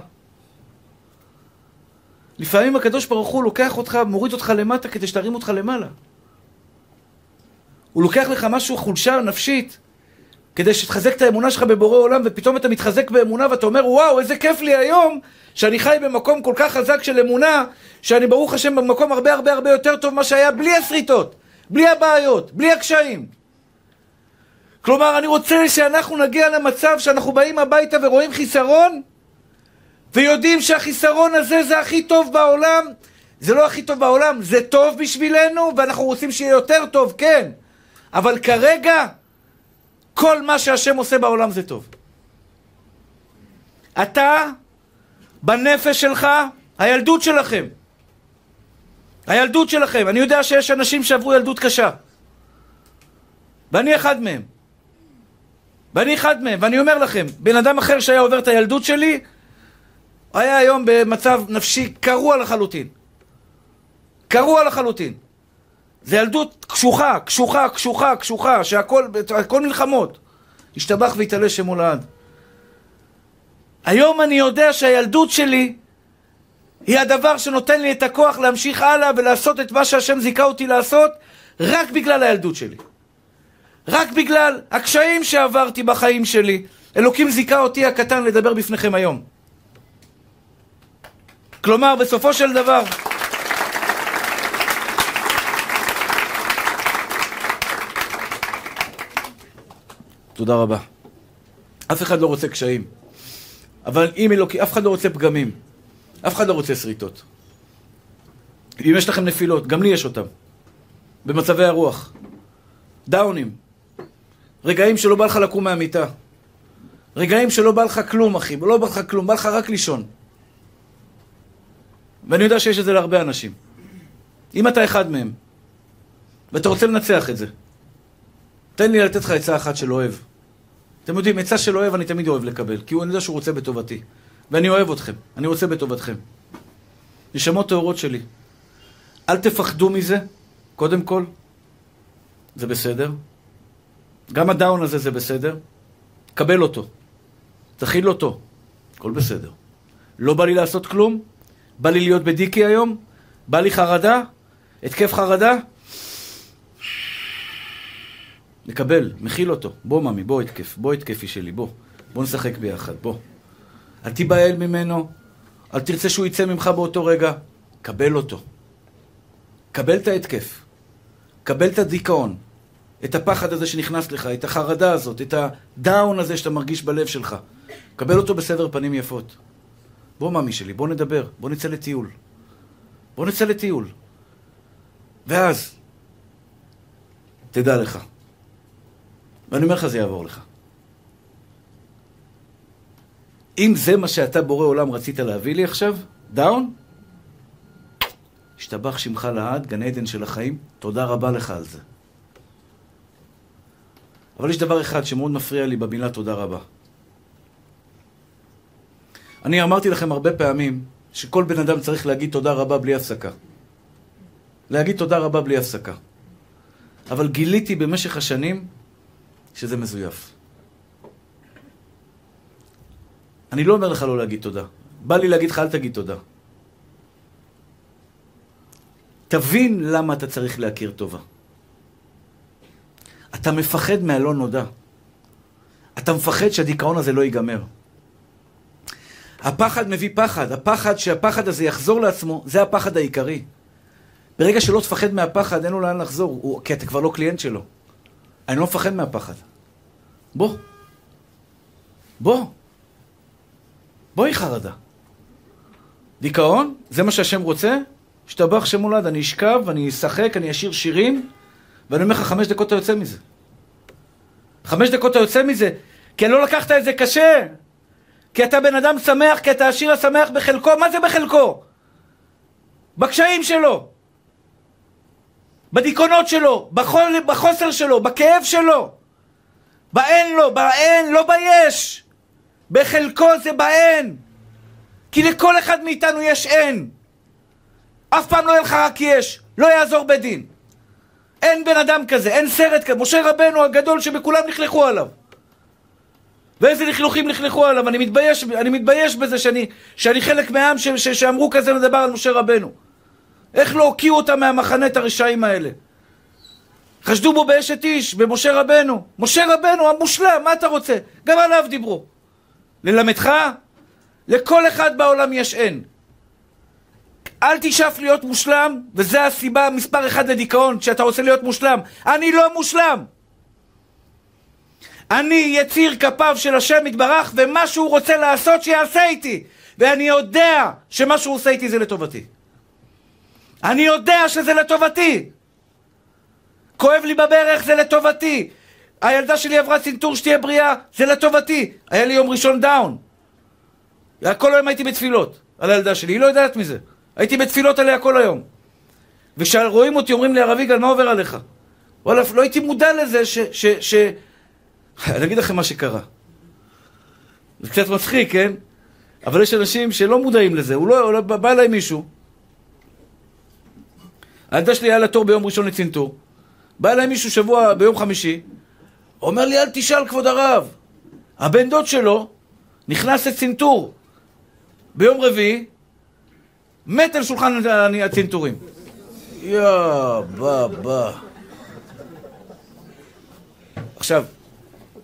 לפעמים הקדוש ברוך הוא לוקח אותך, מוריד אותך למטה כדי שתרים אותך למעלה. הוא לוקח לך משהו, חולשה נפשית, כדי שתחזק את האמונה שלך בבורא עולם, ופתאום אתה מתחזק באמונה ואתה אומר, וואו, איזה כיף לי היום שאני חי במקום כל כך חזק של אמונה, שאני ברוך השם במקום הרבה הרבה הרבה יותר טוב ממה שהיה בלי השריטות, בלי הבעיות, בלי הקשיים. כלומר, אני רוצה שאנחנו נגיע למצב שאנחנו באים הביתה ורואים חיסרון, ויודעים שהחיסרון הזה זה הכי טוב בעולם. זה לא הכי טוב בעולם, זה טוב בשבילנו, ואנחנו רוצים שיהיה יותר טוב, כן. אבל כרגע, כל מה שהשם עושה בעולם זה טוב. אתה, בנפש שלך, הילדות שלכם. הילדות שלכם. אני יודע שיש אנשים שעברו ילדות קשה. ואני אחד מהם. ואני אחד מהם. ואני אומר לכם, בן אדם אחר שהיה עובר את הילדות שלי, היה היום במצב נפשי קרוע לחלוטין. קרוע לחלוטין. זה ילדות קשוחה, קשוחה, קשוחה, קשוחה, שהכל, הכל מלחמות. השתבח והתעלה שמו לעד. היום אני יודע שהילדות שלי היא הדבר שנותן לי את הכוח להמשיך הלאה ולעשות את מה שהשם זיכה אותי לעשות רק בגלל הילדות שלי. רק בגלל הקשיים שעברתי בחיים שלי. אלוקים זיכה אותי הקטן לדבר בפניכם היום. כלומר, בסופו של דבר... תודה רבה. אף אחד לא רוצה קשיים. אבל אם אלוקי, אף אחד לא רוצה פגמים. אף אחד לא רוצה שריטות. אם יש לכם נפילות, גם לי יש אותם. במצבי הרוח. דאונים. רגעים שלא בא לך לקום מהמיטה. רגעים שלא בא לך כלום, אחי. לא בא לך כלום, בא לך רק לישון. ואני יודע שיש את זה להרבה אנשים. אם אתה אחד מהם, ואתה רוצה לנצח את זה, תן לי לתת לך עצה אחת של אוהב. אתם יודעים, עצה של אוהב אני תמיד אוהב לקבל, כי הוא אני יודע שהוא רוצה בטובתי. ואני אוהב אתכם, אני רוצה בטובתכם. נשמות טהורות שלי, אל תפחדו מזה, קודם כל, זה בסדר. גם הדאון הזה זה בסדר. קבל אותו, תכיל אותו, הכל בסדר. לא בא לי לעשות כלום, בא לי להיות בדיקי היום, בא לי חרדה, התקף חרדה, לקבל, מכיל אותו. בוא, ממי, בוא התקף, בוא התקפי שלי, בוא. בוא נשחק ביחד, בוא. אל תיבהל ממנו, אל תרצה שהוא יצא ממך באותו רגע. קבל אותו. קבל את ההתקף. קבל את הדיכאון. את הפחד הזה שנכנס לך, את החרדה הזאת, את הדאון הזה שאתה מרגיש בלב שלך. קבל אותו בסבר פנים יפות. בוא, ממי שלי, בוא נדבר, בוא נצא לטיול. בוא נצא לטיול. ואז, תדע לך, ואני אומר לך, זה יעבור לך. אם זה מה שאתה בורא עולם רצית להביא לי עכשיו, דאון, השתבח שמך לעד, גן עדן של החיים, תודה רבה לך על זה. אבל יש דבר אחד שמאוד מפריע לי במילה תודה רבה. אני אמרתי לכם הרבה פעמים שכל בן אדם צריך להגיד תודה רבה בלי הפסקה. להגיד תודה רבה בלי הפסקה. אבל גיליתי במשך השנים שזה מזויף. אני לא אומר לך לא להגיד תודה. בא לי להגיד לך אל תגיד תודה. תבין למה אתה צריך להכיר טובה. אתה מפחד מהלא נודע. אתה מפחד שהדיכאון הזה לא ייגמר. הפחד מביא פחד, הפחד שהפחד הזה יחזור לעצמו, זה הפחד העיקרי. ברגע שלא תפחד מהפחד, אין לו לאן לחזור, הוא, כי אתה כבר לא קליינט שלו. אני לא מפחד מהפחד. בוא. בוא. בואי חרדה. דיכאון, זה מה שהשם רוצה? השתבח שם הולד, אני אשכב, אני אשחק, אני אשיר שירים, ואני אומר לך, חמש דקות אתה יוצא מזה. חמש דקות אתה יוצא מזה, כי לא לקחת את זה קשה. כי אתה בן אדם שמח, כי אתה השיר השמח בחלקו. מה זה בחלקו? בקשיים שלו. בדיכאונות שלו, בחול, בחוסר שלו, בכאב שלו. באין לו, באין, לא ביש. בחלקו זה באין. כי לכל אחד מאיתנו יש אין. אף פעם לא יהיה לך רק יש. לא יעזור בדין. אין בן אדם כזה, אין סרט כזה. משה רבנו הגדול שבכולם לכלכו עליו. ואיזה לכלוכים לכלכו עליו. אני מתבייש, אני מתבייש בזה שאני, שאני חלק מהעם ש, ש, שאמרו כזה לדבר על משה רבנו. איך לא הוקיעו אותם מהמחנה את הרשעים האלה? חשדו בו באשת איש, במשה רבנו. משה רבנו המושלם, מה אתה רוצה? גם עליו דיברו. ללמדך? לכל אחד בעולם יש אין. אל תשאף להיות מושלם, וזו הסיבה מספר אחד לדיכאון, שאתה רוצה להיות מושלם. אני לא מושלם. אני יציר כפיו של השם יתברך, ומה שהוא רוצה לעשות שיעשה איתי. ואני יודע שמה שהוא עושה איתי זה לטובתי. אני יודע שזה לטובתי. כואב לי בברך, זה לטובתי. הילדה שלי עברה צנתור שתהיה בריאה, זה לטובתי. היה לי יום ראשון דאון. כל היום הייתי בתפילות על הילדה שלי, היא לא יודעת מזה. הייתי בתפילות עליה כל היום. וכשרואים אותי אומרים לי, הרב יגאל, מה עובר עליך? וואלה, לא הייתי מודע לזה ש... ש, ש... אני אגיד לכם מה שקרה. זה קצת מצחיק, כן? אבל יש אנשים שלא מודעים לזה. הוא לא, לא בא אליי מישהו, הילדה שלי היה לה תור ביום ראשון לצנתור. בא אליי מישהו שבוע ביום חמישי, אומר לי, אל תשאל כבוד הרב. הבן דוד שלו נכנס לצנתור ביום רביעי, מת על שולחן הצנתורים. יא בא בא. עכשיו,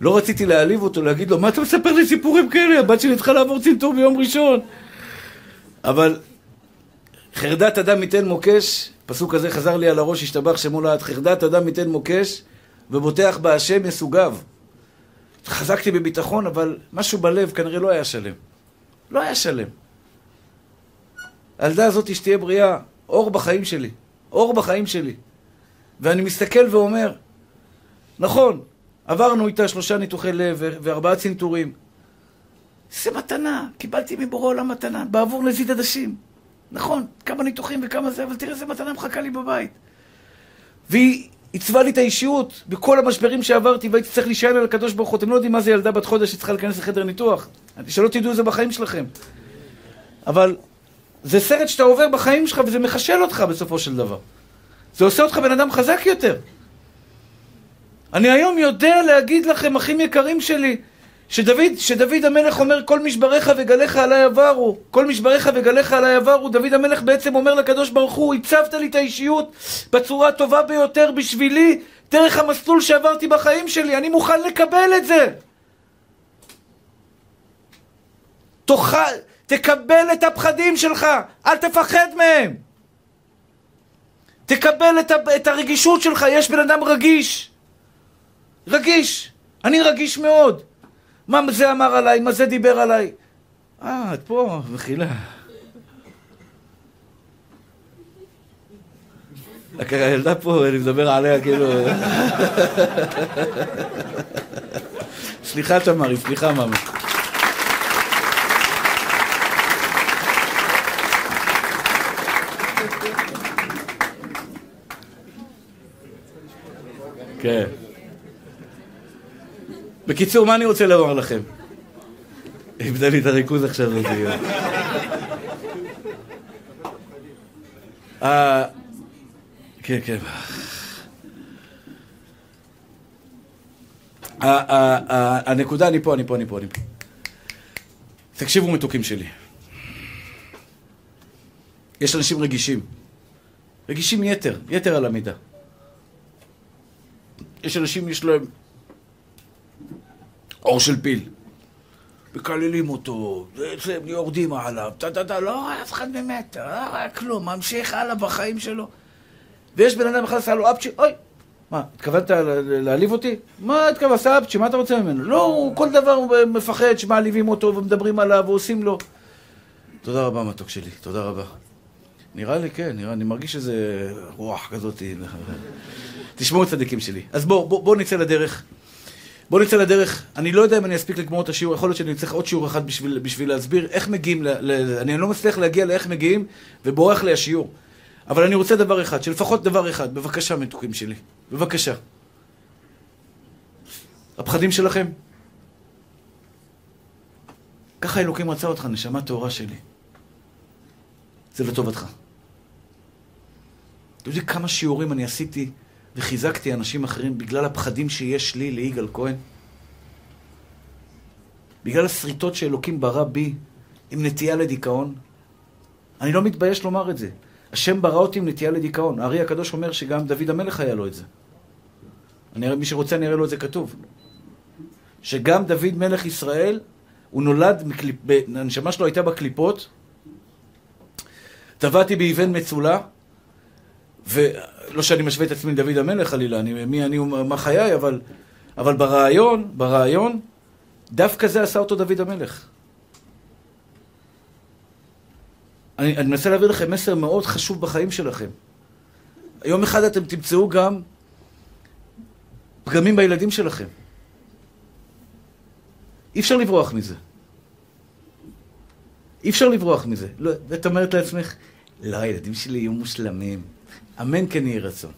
לא רציתי להעליב אותו, להגיד לו, מה אתה מספר לי סיפורים כאלה? הבת שלי צריכה לעבור צנתור ביום ראשון. אבל חרדת אדם ייתן מוקש, פסוק הזה חזר לי על הראש, השתבח שמו לעד, חרדת אדם ייתן מוקש, ובוטח בהשם יסוגיו. חזקתי בביטחון, אבל משהו בלב כנראה לא היה שלם. לא היה שלם. הילדה הזאת שתהיה בריאה, אור בחיים שלי. אור בחיים שלי. ואני מסתכל ואומר, נכון, עברנו איתה שלושה ניתוחי לב וארבעה צנתורים. זה מתנה, קיבלתי מבורא עולם מתנה, בעבור נזיד עדשים. נכון, כמה ניתוחים וכמה זה, אבל תראה איזה מתנה מחכה לי בבית. והיא עיצבה לי את האישיות בכל המשברים שעברתי, והייתי צריך להישען על הקדוש ברוך הוא. אתם לא יודעים מה זה ילדה בת חודש שצריכה להיכנס לחדר ניתוח. שלא תדעו את זה בחיים שלכם. אבל זה סרט שאתה עובר בחיים שלך וזה מחשל אותך בסופו של דבר. זה עושה אותך בן אדם חזק יותר. אני היום יודע להגיד לכם, אחים יקרים שלי, שדוד, שדוד המלך אומר כל משבריך וגליך עליי עברו כל משבריך וגליך עליי עברו דוד המלך בעצם אומר לקדוש ברוך הוא הצבת לי את האישיות בצורה הטובה ביותר בשבילי דרך המסלול שעברתי בחיים שלי אני מוכן לקבל את זה. תוכל, תקבל את הפחדים שלך אל תפחד מהם. תקבל את, את הרגישות שלך יש בן אדם רגיש. רגיש. אני רגיש מאוד מה זה אמר עליי? מה זה דיבר עליי? אה, את פה, מחילה. הילדה פה, אני מדבר עליה כאילו... סליחה תמרי, סליחה מאמי. כן. בקיצור, מה אני רוצה לומר לכם? איבדה לי את הריכוז עכשיו בדיון. אה, כן, כן. הנקודה, אני פה, אני פה, אני פה, אני פה. תקשיבו מתוקים שלי. יש אנשים רגישים. רגישים יתר, יתר על המידה. יש אנשים, יש להם אור של פיל. מקללים אותו, יורדים עליו, טה-טה-טה, לא אף אחד באמת, לא כלום, ממשיך הלאה בחיים שלו. ויש בן אדם אחד עשה לו אפצ'י, אוי, מה, התכוונת להעליב אותי? מה התכוונת, עשה אפצ'י, מה אתה רוצה ממנו? לא, כל דבר הוא מפחד שמעליבים אותו ומדברים עליו ועושים לו. תודה רבה, מתוק שלי, תודה רבה. נראה לי, כן, נראה, אני מרגיש איזה רוח כזאת. תשמעו צדיקים שלי. אז בואו, בואו בוא נצא לדרך. בואו נצא לדרך. אני לא יודע אם אני אספיק לגמור את השיעור, יכול להיות שאני צריך עוד שיעור אחד בשביל, בשביל להסביר איך מגיעים, ל, ל, אני לא מצליח להגיע לאיך מגיעים, ובורח לי השיעור. אבל אני רוצה דבר אחד, שלפחות דבר אחד. בבקשה, מתוקים שלי. בבקשה. הפחדים שלכם? ככה אלוקים רצה אותך, נשמה טהורה שלי. זה לטובתך. אתם יודעים כמה שיעורים אני עשיתי וחיזקתי אנשים אחרים בגלל הפחדים שיש לי ליגאל כהן? בגלל השריטות שאלוקים ברא בי עם נטייה לדיכאון? אני לא מתבייש לומר את זה. השם ברא אותי עם נטייה לדיכאון. הארי הקדוש אומר שגם דוד המלך היה לו את זה. אני, מי שרוצה אני אראה לו את זה כתוב. שגם דוד מלך ישראל, הוא נולד. הנשמה שלו הייתה בקליפות, טבעתי באבן מצולה, ולא שאני משווה את עצמי לדוד המלך חלילה, אני, מי אני ומה חיי, אבל, אבל ברעיון, ברעיון, דווקא זה עשה אותו דוד המלך. אני, אני מנסה להעביר לכם מסר מאוד חשוב בחיים שלכם. יום אחד אתם תמצאו גם פגמים בילדים שלכם. אי אפשר לברוח מזה. אי אפשר לברוח מזה. לא, ואת אומרת לעצמך, לא, הילדים שלי יהיו מושלמים. אמן כן יהי רצון.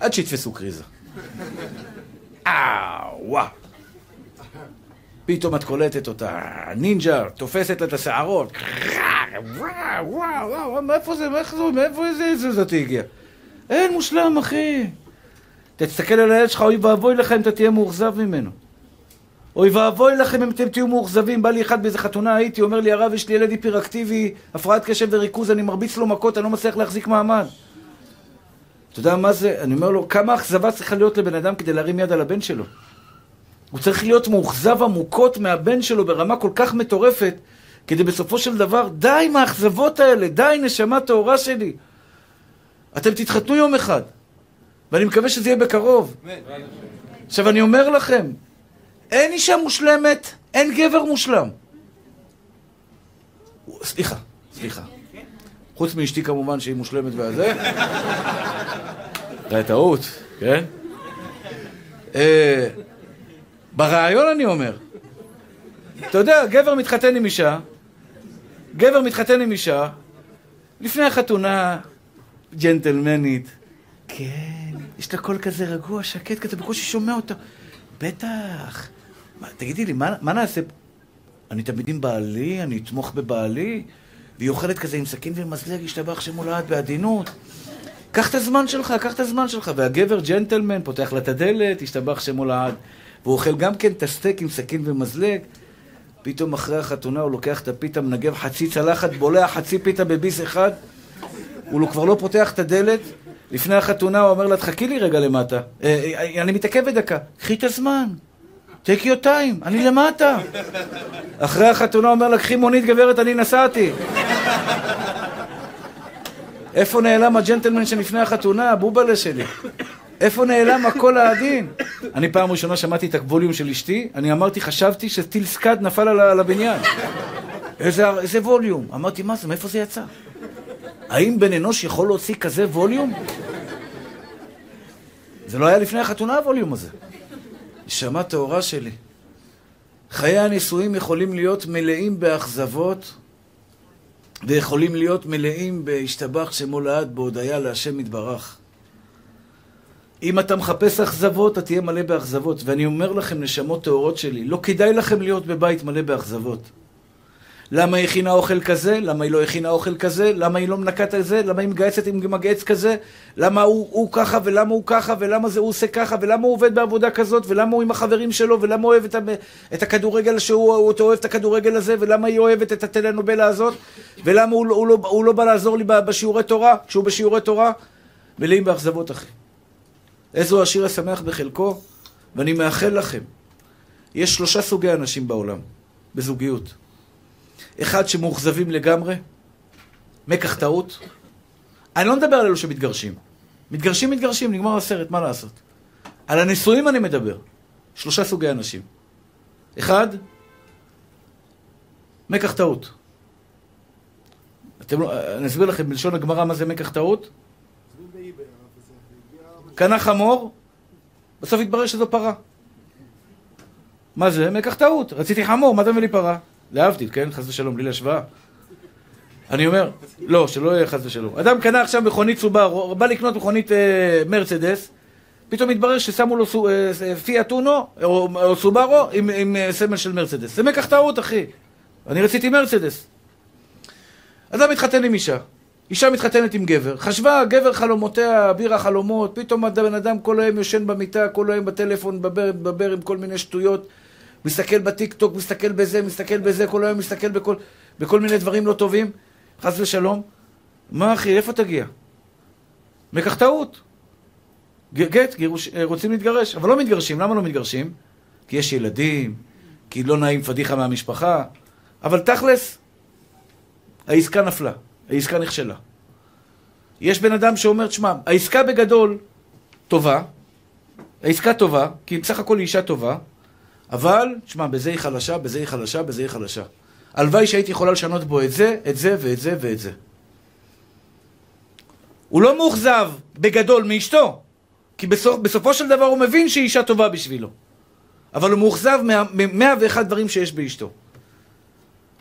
עד שיתפסו קריזה. אה. פתאום את קולטת אותה, נינג'ה, תופסת לה את השערות. וואו, וואו, מאיפה זה, מאיפה זה, מאיפה זה, זאת הגיע? אין מושלם, אחי. תסתכל על הילד שלך, אוי ואבוי לך אם אתה תהיה מאוכזב ממנו. אוי ואבוי לכם אם אתם תהיו מאוכזבים. בא לי אחד באיזה חתונה, הייתי, אומר לי, הרב, יש לי ילד היפראקטיבי, הפרעת קשב וריכוז, אני מרביץ לו מכות, אני לא מצליח להחזיק מעמד. אתה יודע מה זה? אני אומר לו, כמה אכזבה צריכה להיות לבן אדם כדי להרים יד על הבן שלו? הוא צריך להיות מאוכזב עמוקות מהבן שלו ברמה כל כך מטורפת, כדי בסופו של דבר, די עם האכזבות האלה, די נשמה טהורה שלי. אתם תתחתנו יום אחד, ואני מקווה שזה יהיה בקרוב. עכשיו אני אומר לכם, אין אישה מושלמת, אין גבר מושלם. סליחה, סליחה. חוץ מאשתי כמובן שהיא מושלמת והזה. זה טעות, כן? אה, ברעיון אני אומר. אתה יודע, גבר מתחתן עם אישה, גבר מתחתן עם אישה, לפני החתונה, ג'נטלמנית, כן, יש לה קול כזה רגוע, שקט כזה, בקושי שומע אותו. בטח. מה, תגידי לי, מה, מה נעשה? אני תמיד עם בעלי, אני אתמוך בבעלי, והיא אוכלת כזה עם סכין ומזלג, ישתבח שמולד בעדינות. קח את הזמן שלך, קח את הזמן שלך. והגבר ג'נטלמן פותח לה את הדלת, ישתבח שמולד. והוא אוכל גם כן את הסטייק עם סכין ומזלג. פתאום אחרי החתונה הוא לוקח את הפיתה, מנגב חצי צלחת, בולע חצי פיתה בביס אחד. הוא כבר לא פותח את הדלת. לפני החתונה הוא אומר לה, תחכי לי רגע למטה. אה, אה, אני מתעכב בדקה. קחי את הזמן. Time, אני למטה. אחרי החתונה אומר לה, קחי מונית גברת, אני נסעתי. איפה נעלם הג'נטלמן שלפני החתונה, הבובלה שלי? איפה נעלם הקול העדין? אני פעם ראשונה שמעתי את הווליום של אשתי, אני אמרתי, חשבתי שטיל סקאד נפל על הבניין. איזה, איזה ווליום? אמרתי, מה זה, מאיפה זה יצא? האם בן אנוש יכול להוציא כזה ווליום? זה לא היה לפני החתונה הווליום הזה. נשמה טהורה שלי. חיי הנישואים יכולים להיות מלאים באכזבות ויכולים להיות מלאים בהשתבח שמו לעד בהודיה להשם יתברך. אם אתה מחפש אכזבות, אתה תהיה מלא באכזבות. ואני אומר לכם, נשמות טהורות שלי, לא כדאי לכם להיות בבית מלא באכזבות. למה היא הכינה אוכל כזה? למה היא לא הכינה אוכל כזה? למה היא לא מנקת על זה? למה היא מגייסת עם מגייץ כזה? למה הוא, הוא ככה ולמה הוא ככה ולמה זה הוא עושה ככה ולמה הוא עובד בעבודה כזאת ולמה הוא עם החברים שלו ולמה הוא אוהב את, את הכדורגל שהוא הוא אוהב את הכדורגל הזה ולמה היא אוהבת את הטלנובלה הזאת ולמה הוא, הוא, לא, הוא לא בא לעזור לי בשיעורי תורה כשהוא בשיעורי תורה? מלאים באכזבות אחי. איזו השיר השמח בחלקו ואני מאחל לכם יש שלושה סוגי אנשים בעולם בזוגיות אחד שמאוכזבים לגמרי, מקח טעות. אני לא מדבר על אלו שמתגרשים. מתגרשים, מתגרשים, נגמר הסרט, מה לעשות? על הנישואים אני מדבר. שלושה סוגי אנשים. אחד, מקח טעות. אתם לא, אני אסביר לכם בלשון הגמרא מה זה מקח טעות. קנה חמור, בסוף התברר שזו פרה. מה זה? מקח טעות. רציתי חמור, מה אתה מביא לי פרה? להבדיל, כן? חס ושלום, בלי להשוואה. אני אומר, לא, שלא יהיה חס ושלום. אדם קנה עכשיו מכונית סובר, בא לקנות מכונית אה, מרצדס, פתאום מתברר ששמו לו סו, אה, פיאט אונו, או, או סובארו, עם, עם אה, סמל של מרצדס. זה מקח טעות, אחי. אני רציתי מרצדס. אדם מתחתן עם אישה. אישה מתחתנת עם גבר. חשבה, גבר חלומותיה, בירה חלומות, פתאום הבן אדם כל היום יושן במיטה, כל היום בטלפון, מדבר עם כל מיני שטויות. מסתכל בטיק טוק, מסתכל בזה, מסתכל בזה, כל היום מסתכל בכל, בכל מיני דברים לא טובים, חס ושלום. מה אחי, איפה תגיע? מקח טעות. גט, גירוש, אה, רוצים להתגרש, אבל לא מתגרשים. למה לא מתגרשים? כי יש ילדים, כי לא נעים פדיחה מהמשפחה, אבל תכלס, העסקה נפלה, העסקה נכשלה. יש בן אדם שאומר, תשמע, העסקה בגדול טובה, העסקה טובה, כי בסך הכל היא אישה טובה, אבל, תשמע, בזה היא חלשה, בזה היא חלשה, בזה היא חלשה. הלוואי שהייתי יכולה לשנות בו את זה, את זה ואת זה ואת זה. הוא לא מאוכזב בגדול מאשתו, כי בסופ, בסופו של דבר הוא מבין שהיא אישה טובה בשבילו. אבל הוא מאוכזב ממאה ואחד דברים שיש באשתו.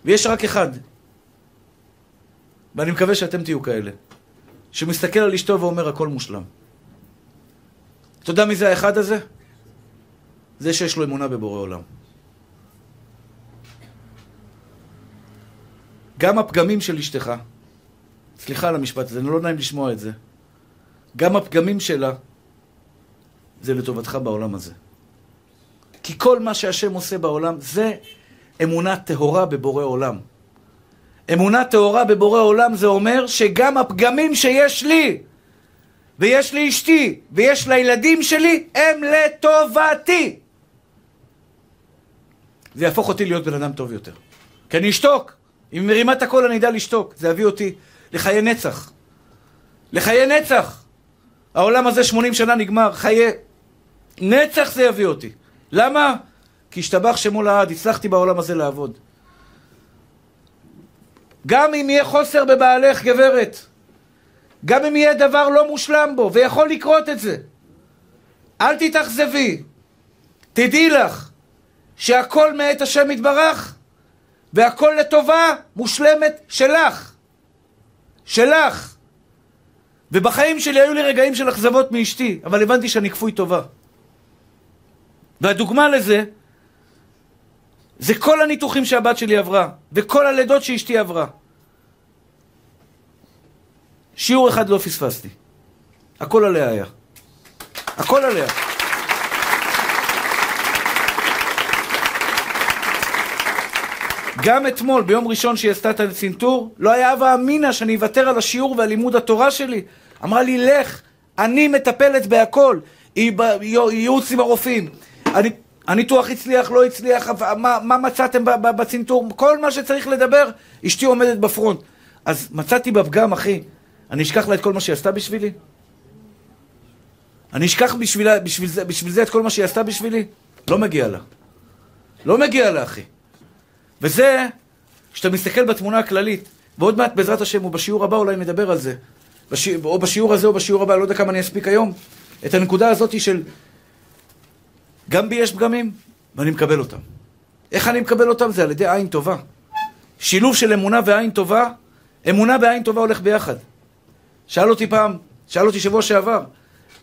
ויש רק אחד, ואני מקווה שאתם תהיו כאלה, שמסתכל על אשתו ואומר הכל מושלם. אתה יודע מי זה האחד הזה? זה שיש לו אמונה בבורא עולם. גם הפגמים של אשתך, סליחה על המשפט הזה, לא נעים לשמוע את זה, גם הפגמים שלה זה לטובתך בעולם הזה. כי כל מה שהשם עושה בעולם זה אמונה טהורה בבורא עולם. אמונה טהורה בבורא עולם זה אומר שגם הפגמים שיש לי, ויש לאשתי, ויש לילדים שלי, הם לטובתי. זה יהפוך אותי להיות בן אדם טוב יותר. כי אני אשתוק. אם מרימה את הקול אני אדע לשתוק. זה יביא אותי לחיי נצח. לחיי נצח. העולם הזה 80 שנה נגמר, חיי נצח זה יביא אותי. למה? כי השתבח שמו לעד, הצלחתי בעולם הזה לעבוד. גם אם יהיה חוסר בבעלך, גברת, גם אם יהיה דבר לא מושלם בו, ויכול לקרות את זה, אל תתאכזבי. תדעי לך שהכל מאת השם יתברך, והכל לטובה מושלמת שלך. שלך. ובחיים שלי היו לי רגעים של אכזבות מאשתי, אבל הבנתי שאני כפוי טובה. והדוגמה לזה, זה כל הניתוחים שהבת שלי עברה, וכל הלידות שאשתי עברה. שיעור אחד לא פספסתי. הכל עליה היה. הכל עליה. גם אתמול, ביום ראשון שהיא עשתה את הצנתור, לא היה הווה אמינא שאני אוותר על השיעור ועל לימוד התורה שלי. אמרה לי, לך, אני מטפלת בהכל. ייעוץ עם הרופאים. אני, הניתוח הצליח, לא הצליח, מה, מה מצאתם בצנתור? כל מה שצריך לדבר, אשתי עומדת בפרונט. אז מצאתי בפגם, אחי. אני אשכח לה את כל מה שהיא עשתה בשבילי? אני אשכח בשבילה, בשביל, זה, בשביל זה את כל מה שהיא עשתה בשבילי? לא מגיע לה. לא מגיע לה, אחי. וזה, כשאתה מסתכל בתמונה הכללית, ועוד מעט בעזרת השם, או בשיעור הבא אולי נדבר על זה, בשי... או בשיעור הזה או בשיעור הבא, לא יודע כמה אני אספיק היום, את הנקודה הזאת של גם בי יש פגמים, ואני מקבל אותם. איך אני מקבל אותם? זה על ידי עין טובה. שילוב של אמונה ועין טובה, אמונה בעין טובה הולך ביחד. שאל אותי פעם, שאל אותי שבוע שעבר,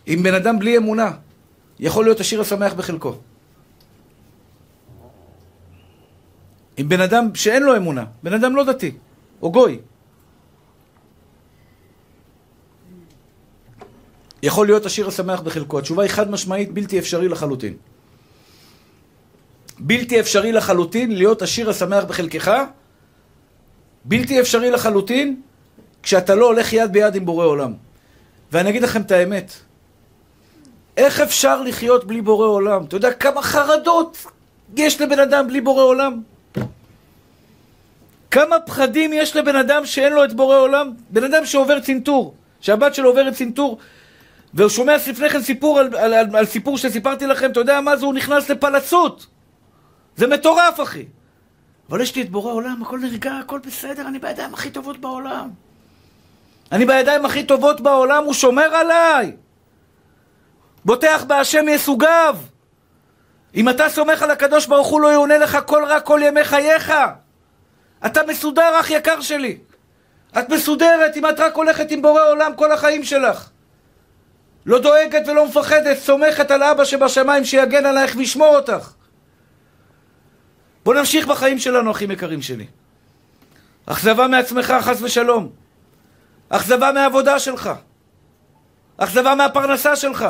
אם בן אדם בלי אמונה יכול להיות השיר השמח בחלקו. עם בן אדם שאין לו אמונה, בן אדם לא דתי, או גוי. יכול להיות השיר השמח בחלקו. התשובה היא חד משמעית בלתי אפשרי לחלוטין. בלתי אפשרי לחלוטין להיות השיר השמח בחלקך, בלתי אפשרי לחלוטין כשאתה לא הולך יד ביד עם בורא עולם. ואני אגיד לכם את האמת, איך אפשר לחיות בלי בורא עולם? אתה יודע כמה חרדות יש לבן אדם בלי בורא עולם? כמה פחדים יש לבן אדם שאין לו את בורא עולם? בן אדם שעובר צנתור, שהבת שלו עוברת צנתור, והוא שומע לפני כן סיפור על, על, על, על סיפור שסיפרתי לכם, אתה יודע מה זה? הוא נכנס לפלצות. זה מטורף, אחי. אבל יש לי את בורא עולם, הכל נרגע, הכל בסדר, אני בידיים הכי טובות בעולם. אני בידיים הכי טובות בעולם, הוא שומר עליי. בוטח בהשם יסוגיו. אם אתה סומך על הקדוש ברוך הוא לא יעונה לך כל רע כל ימי חייך. אתה מסודר, אח יקר שלי. את מסודרת אם את רק הולכת עם בורא עולם כל החיים שלך. לא דואגת ולא מפחדת, סומכת על אבא שבשמיים שיגן עלייך וישמור אותך. בוא נמשיך בחיים שלנו, אחים יקרים שלי. אכזבה מעצמך, חס ושלום. אכזבה מהעבודה שלך. אכזבה מהפרנסה שלך.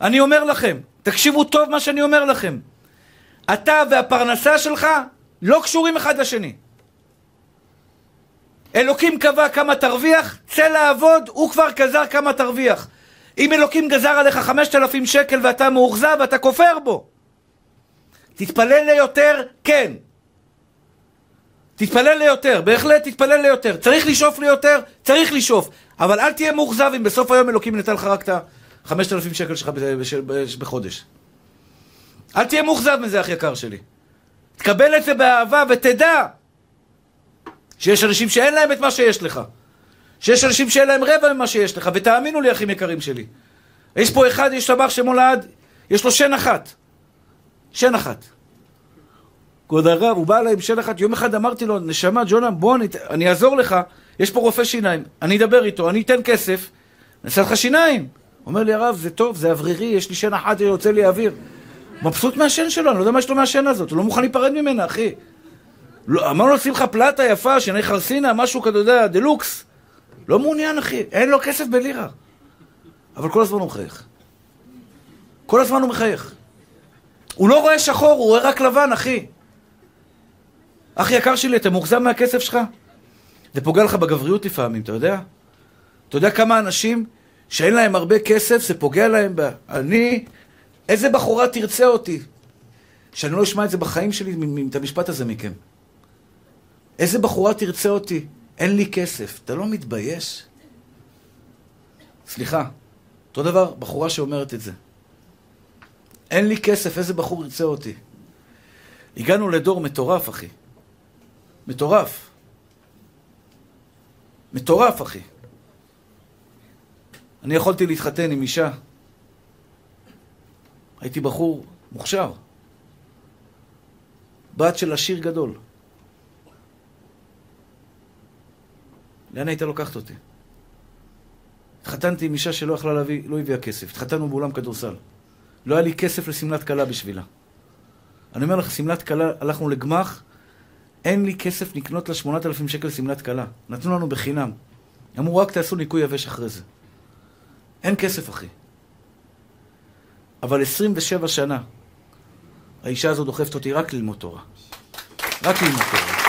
אני אומר לכם, תקשיבו טוב מה שאני אומר לכם. אתה והפרנסה שלך לא קשורים אחד לשני. אלוקים קבע כמה תרוויח, צא לעבוד, הוא כבר גזר כמה תרוויח. אם אלוקים גזר עליך חמשת אלפים שקל ואתה מאוכזב, אתה כופר בו. תתפלל ליותר, כן. תתפלל ליותר, בהחלט תתפלל ליותר. צריך לשאוף ליותר? צריך לשאוף. אבל אל תהיה מאוכזב אם בסוף היום אלוקים נתן לך רק את החמשת אלפים שקל שלך בחודש. אל תהיה מאוכזב מזה, אח יקר שלי. תקבל את זה באהבה ותדע שיש אנשים שאין להם את מה שיש לך. שיש אנשים שאין להם רבע ממה שיש לך, ותאמינו לי, אחים יקרים שלי. יש פה אחד, יש טבח שמולד, יש לו שן אחת. שן אחת. כבוד הרב, הוא בא אליי עם שן אחת, יום אחד אמרתי לו, נשמה, ג'ונה, בוא, אני, אני אעזור לך, יש פה רופא שיניים, אני אדבר איתו, אני אתן כסף, נעשה לך שיניים. אומר לי, הרב, זה טוב, זה אוורירי, יש לי שן אחת, יוצא לי אוויר. מבסוט מהשן שלו, אני לא יודע מה יש לו מהשן הזאת, הוא לא מוכן להיפרד ממנה, אחי. לא, אמרנו לו, לך פלטה יפה, שני חרסינה, משהו כזה, אתה יודע, דלוקס. לא מעוניין, אחי, אין לו כסף בלירה. אבל כל הזמן הוא מחייך. כל הזמן הוא מחייך. הוא לא רואה שחור, הוא רואה רק לבן, אחי. אח יקר שלי, אתה מאוכזב מהכסף שלך? זה פוגע לך בגבריות לפעמים, אתה יודע? אתה יודע כמה אנשים שאין להם הרבה כסף, זה פוגע להם ב... אני... איזה בחורה תרצה אותי? שאני לא אשמע את זה בחיים שלי, את המשפט הזה מכם. איזה בחורה תרצה אותי? אין לי כסף. אתה לא מתבייש? סליחה, אותו דבר, בחורה שאומרת את זה. אין לי כסף, איזה בחור ירצה אותי? הגענו לדור מטורף, אחי. מטורף. מטורף, אחי. אני יכולתי להתחתן עם אישה. הייתי בחור מוכשר. בת של עשיר גדול. לאן היית לוקחת אותי? התחתנתי עם אישה שלא יכלה להביא, לא הביאה כסף. התחתנו באולם כדורסל. לא היה לי כסף לשמלת כלה בשבילה. אני אומר לך, שמלת כלה, הלכנו לגמח, אין לי כסף לקנות לה 8,000 שקל שמלת כלה. נתנו לנו בחינם. אמרו, רק תעשו ניקוי יבש אחרי זה. אין כסף, אחי. אבל 27 שנה האישה הזו דוחפת אותי רק ללמוד תורה. רק ללמוד תורה.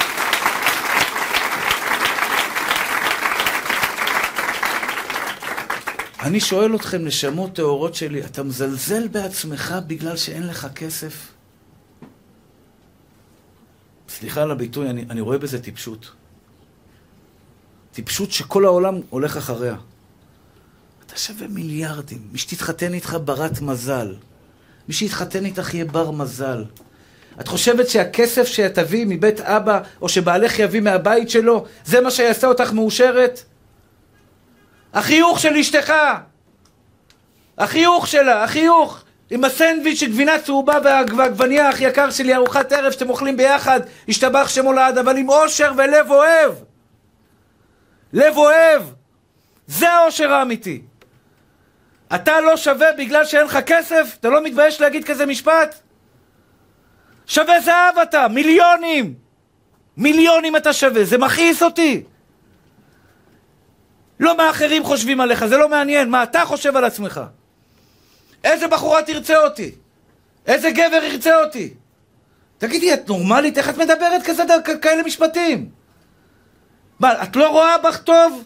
אני שואל אתכם, נשמות טהורות שלי, אתה מזלזל בעצמך בגלל שאין לך כסף? סליחה על הביטוי, אני, אני רואה בזה טיפשות. טיפשות שכל העולם הולך אחריה. אתה שווה מיליארדים. מי שתתחתן איתך ברת מזל. מי שיתחתן איתך יהיה בר מזל. את חושבת שהכסף שתביא מבית אבא, או שבעלך יביא מהבית שלו, זה מה שיעשה אותך מאושרת? החיוך של אשתך! החיוך שלה, החיוך! עם הסנדוויץ' של גבינה צהובה והעגבנייה הכי יקר שלי, ארוחת ערב שאתם אוכלים ביחד, השתבח שמו לעד, אבל עם אושר ולב אוהב. לב אוהב. זה האושר האמיתי. אתה לא שווה בגלל שאין לך כסף? אתה לא מתבייש להגיד כזה משפט? שווה זהב אתה, מיליונים! מיליונים אתה שווה, זה מכעיס אותי. לא מה אחרים חושבים עליך, זה לא מעניין, מה אתה חושב על עצמך. איזה בחורה תרצה אותי? איזה גבר ירצה אותי? תגידי, את נורמלית? איך את מדברת כזה, כאלה משפטים? מה, את לא רואה בך טוב?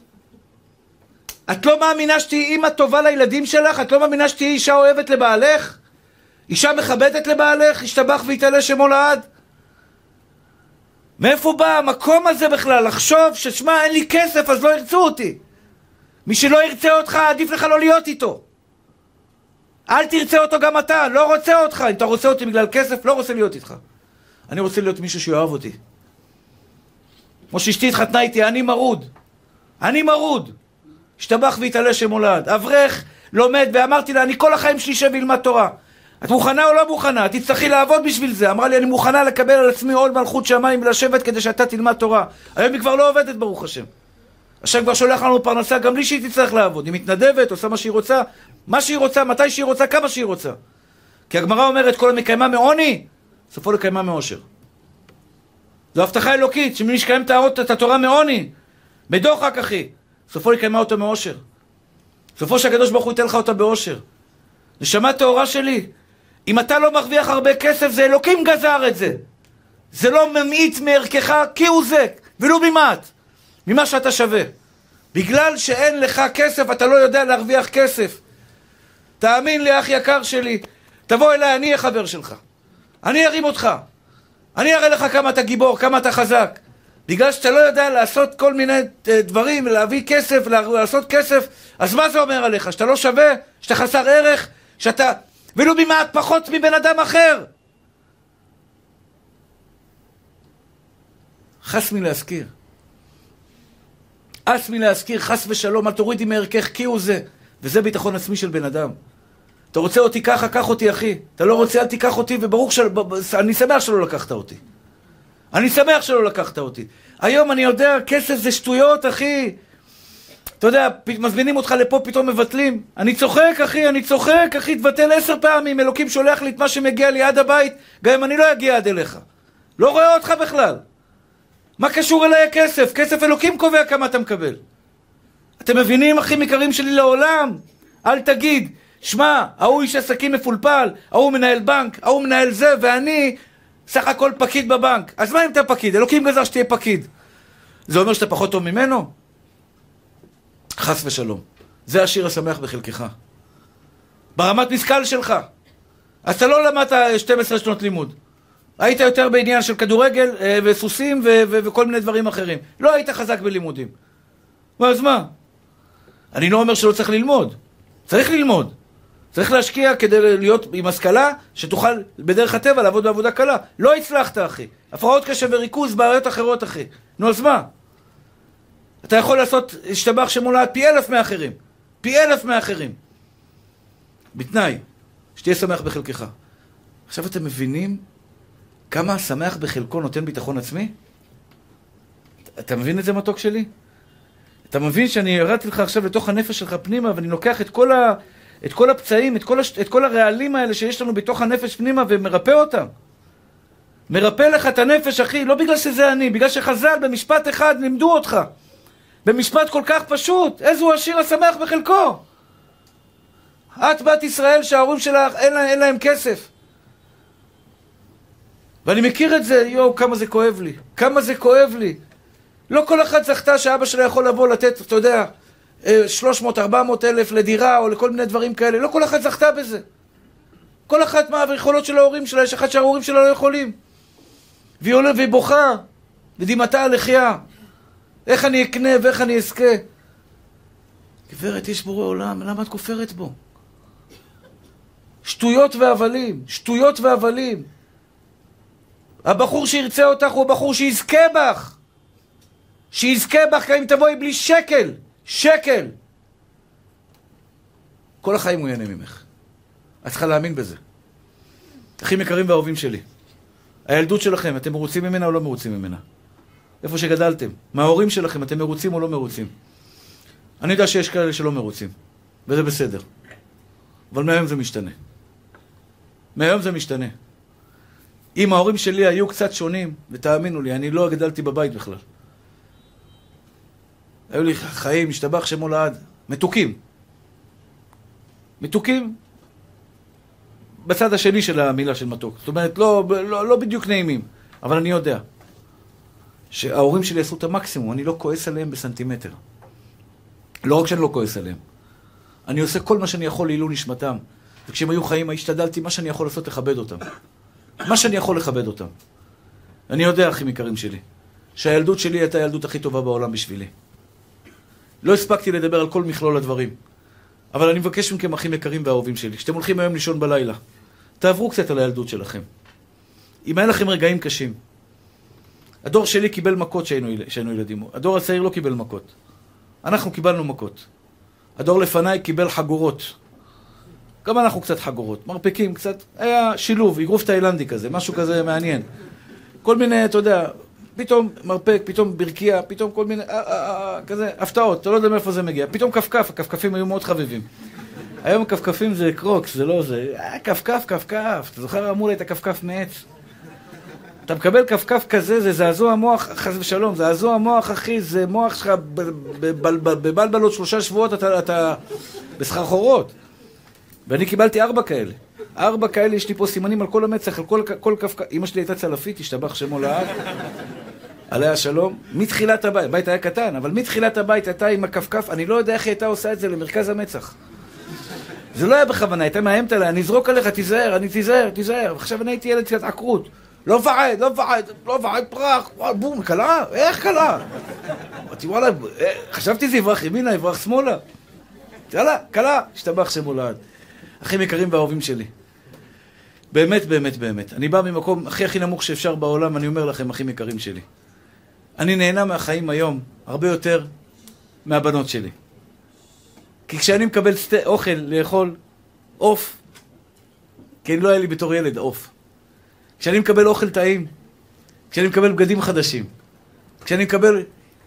את לא מאמינה שתהיי אימא טובה לילדים שלך? את לא מאמינה שתהיי אישה אוהבת לבעלך? אישה מכבדת לבעלך? השתבח ויתעלה שמו לעד? מאיפה בא המקום הזה בכלל? לחשוב ששמע, אין לי כסף אז לא ירצו אותי. מי שלא ירצה אותך, עדיף לך לא להיות איתו. אל תרצה אותו גם אתה, לא רוצה אותך. אם אתה רוצה אותי בגלל כסף, לא רוצה להיות איתך. אני רוצה להיות מישהו שיאהב אותי. כמו שאשתי התחתנה איתי, אני מרוד. אני מרוד. השתבח והתעלה שמולד. אברך, לומד, ואמרתי לה, אני כל החיים שלי אשב וילמד תורה. את מוכנה או לא מוכנה? תצטרכי לעבוד בשביל זה. אמרה לי, אני מוכנה לקבל על עצמי עול מלכות שמיים ולשבת כדי שאתה תלמד תורה. היום היא כבר לא עובדת, ברוך השם. השם כבר שולח לנו פרנסה גם בלי שהיא תצטרך לעבוד. היא מתנדבת, עושה מה שהיא רוצה, מה שהיא רוצה, מתי שהיא רוצה, כמה שהיא רוצה. כי הגמרא אומרת, כל המקיימה מעוני, סופו לקיימה מאושר. זו הבטחה אלוקית, שמי שקיים את התורה מעוני, בדוחק אחי, סופו לקיימה אותו מאושר. סופו שהקדוש ברוך הוא ייתן לך אותה באושר. נשמה טהורה שלי, אם אתה לא מרוויח הרבה כסף, זה אלוקים גזר את זה. זה לא ממעיט מערכך כהוא זה, ולו במעט, ממה שאתה שווה. בגלל שאין לך כסף, אתה לא יודע להרוויח כסף. תאמין לי, אח יקר שלי, תבוא אליי, אני אהיה חבר שלך. אני ארים אותך. אני אראה לך כמה אתה גיבור, כמה אתה חזק. בגלל שאתה לא יודע לעשות כל מיני אה, דברים, להביא כסף, לעשות כסף, אז מה זה אומר עליך? שאתה לא שווה? שאתה חסר ערך? שאתה... ולו במעט פחות מבן אדם אחר. חס מלהזכיר. אס מלהזכיר, חס ושלום, אל תורידי מערכך כי הוא זה. וזה ביטחון עצמי של בן אדם. אתה רוצה אותי ככה, קח אותי, אחי. אתה לא רוצה, אל תיקח אותי, וברור שאני שמח שלא לקחת אותי. אני שמח שלא לקחת אותי. היום אני יודע, כסף זה שטויות, אחי. אתה יודע, מזמינים אותך לפה, פתאום מבטלים. אני צוחק, אחי, אני צוחק, אחי, תבטל עשר פעמים, אלוקים שולח לי את מה שמגיע לי עד הבית, גם אם אני לא אגיע עד אליך. לא רואה אותך בכלל. מה קשור אליי הכסף? כסף אלוקים קובע כמה אתה מקבל. אתם מבינים, אחים יקרים שלי, לעולם? אל תגיד, שמע, ההוא איש עסקים מפולפל, ההוא מנהל בנק, ההוא מנהל זה, ואני סך הכל פקיד בבנק. אז מה אם אתה פקיד? אלוקים גזר שתהיה פקיד. זה אומר שאתה פחות טוב ממנו? חס ושלום. זה השיר השמח בחלקך. ברמת משכל שלך. אז אתה לא למדת 12 שנות לימוד. היית יותר בעניין של כדורגל אה, וסוסים וכל מיני דברים אחרים. לא היית חזק בלימודים. אז מה? אני לא אומר שלא צריך ללמוד. צריך ללמוד. צריך להשקיע כדי להיות עם השכלה, שתוכל בדרך הטבע לעבוד בעבודה קלה. לא הצלחת, אחי. הפרעות קשה וריכוז, בעיות אחרות, אחי. נו, אז מה? אתה יכול לעשות השתבח שמולד פי אלף מאחרים. פי אלף מאחרים. בתנאי, שתהיה שמח בחלקך. עכשיו אתם מבינים כמה השמח בחלקו נותן ביטחון עצמי? אתה מבין את זה, מתוק שלי? אתה מבין שאני ירדתי לך עכשיו לתוך הנפש שלך פנימה, ואני לוקח את כל, ה, את כל הפצעים, את כל, הש, את כל הרעלים האלה שיש לנו בתוך הנפש פנימה, ומרפא אותם. מרפא לך את הנפש, אחי, לא בגלל שזה אני, בגלל שחז"ל במשפט אחד לימדו אותך. במשפט כל כך פשוט, איזו השיר השמח בחלקו. את בת ישראל שההורים שלך אין, לה, אין להם כסף. ואני מכיר את זה, יואו, כמה זה כואב לי. כמה זה כואב לי. לא כל אחד זכתה שאבא שלה יכול לבוא לתת, אתה יודע, 300, אה, 400 אלף לדירה או לכל מיני דברים כאלה. לא כל אחד זכתה בזה. כל אחת מהיכולות של ההורים שלה, יש אחת שההורים שלה לא יכולים. והיא עולה והיא בוכה, ודמעתה הלחייה. איך אני אקנה ואיך אני אזכה? גברת, יש בורא עולם, למה את כופרת בו? שטויות והבלים, שטויות והבלים. הבחור שירצה אותך הוא הבחור שיזכה בך. שיזכה בך גם אם תבואי בלי שקל. שקל. כל החיים הוא ייהנה ממך. את צריכה להאמין בזה. אחים יקרים ואהובים שלי, הילדות שלכם, אתם מרוצים ממנה או לא מרוצים ממנה? איפה שגדלתם, מההורים שלכם, אתם מרוצים או לא מרוצים? אני יודע שיש כאלה שלא מרוצים, וזה בסדר. אבל מהיום זה משתנה. מהיום זה משתנה. אם ההורים שלי היו קצת שונים, ותאמינו לי, אני לא גדלתי בבית בכלל. היו לי חיים, השתבח שמו לעד, מתוקים. מתוקים בצד השני של המילה של מתוק. זאת אומרת, לא, לא, לא בדיוק נעימים, אבל אני יודע שההורים שלי עשו את המקסימום, אני לא כועס עליהם בסנטימטר. לא רק שאני לא כועס עליהם, אני עושה כל מה שאני יכול לעילוי נשמתם. וכשהם היו חיים, השתדלתי מה שאני יכול לעשות לכבד אותם. מה שאני יכול לכבד אותם. אני יודע, אחים יקרים שלי, שהילדות שלי הייתה הילדות הכי טובה בעולם בשבילי. לא הספקתי לדבר על כל מכלול הדברים, אבל אני מבקש מכם, אחים יקרים ואהובים שלי, כשאתם הולכים היום לישון בלילה, תעברו קצת על הילדות שלכם. אם היה לכם רגעים קשים, הדור שלי קיבל מכות כשהיינו ילדים, הדור הצעיר לא קיבל מכות. אנחנו קיבלנו מכות. הדור לפניי קיבל חגורות. גם אנחנו קצת חגורות, מרפקים קצת, היה שילוב, אגרוף תאילנדי כזה, משהו כזה מעניין. כל מיני, אתה יודע, פתאום מרפק, פתאום ברכייה, פתאום כל מיני, אה, אה, אה, כזה, הפתעות, אתה לא יודע מאיפה זה מגיע. פתאום כפכף, הכפכפים היו מאוד חביבים. היום כפכפים זה קרוקס, זה לא זה, כפכף, כפכף. אתה זוכר אמרו לי את הכפכף מעץ? אתה מקבל כפכף כזה, זה זעזוע מוח, חס ושלום, זעזוע מוח, אחי, זה מוח שלך בבלבלות שלושה שבועות, אתה, בסחרחורות. ואני קיבלתי ארבע כאלה. ארבע כאלה, יש לי פה סימנים על כל המצח, על כל, כל כף... אמא שלי הייתה צלפית, השתבח שמו לעד, עליה השלום. מתחילת הבית, הבית היה קטן, אבל מתחילת הבית הייתה עם הכפכף, אני לא יודע איך היא הייתה עושה את זה למרכז המצח. זה לא היה בכוונה, הייתה מאיימת עליה, אני אזרוק עליך, תיזהר, אני תיזהר, תיזהר. עכשיו אני הייתי ילד קצת עקרות. לא מפחד, לא מפחד, לא מפחד, פרח, בום, קלה? איך קלה? אמרתי, וואלה, אה, חשבתי זה יברח ימינה, יברח שמאלה. יאללה, קלה, השתבח שמו לעד. אחים יקרים ואהובים שלי. באמת, באמת, באמת. אני בא ממקום הכי הכי נמוך שאפשר בעולם, אני אומר לכם, אחים יקרים שלי. אני נהנה מהחיים היום הרבה יותר מהבנות שלי. כי כשאני מקבל סט... אוכל לאכול עוף, כי לא היה לי בתור ילד עוף. כשאני מקבל אוכל טעים, כשאני מקבל בגדים חדשים, כשאני מקבל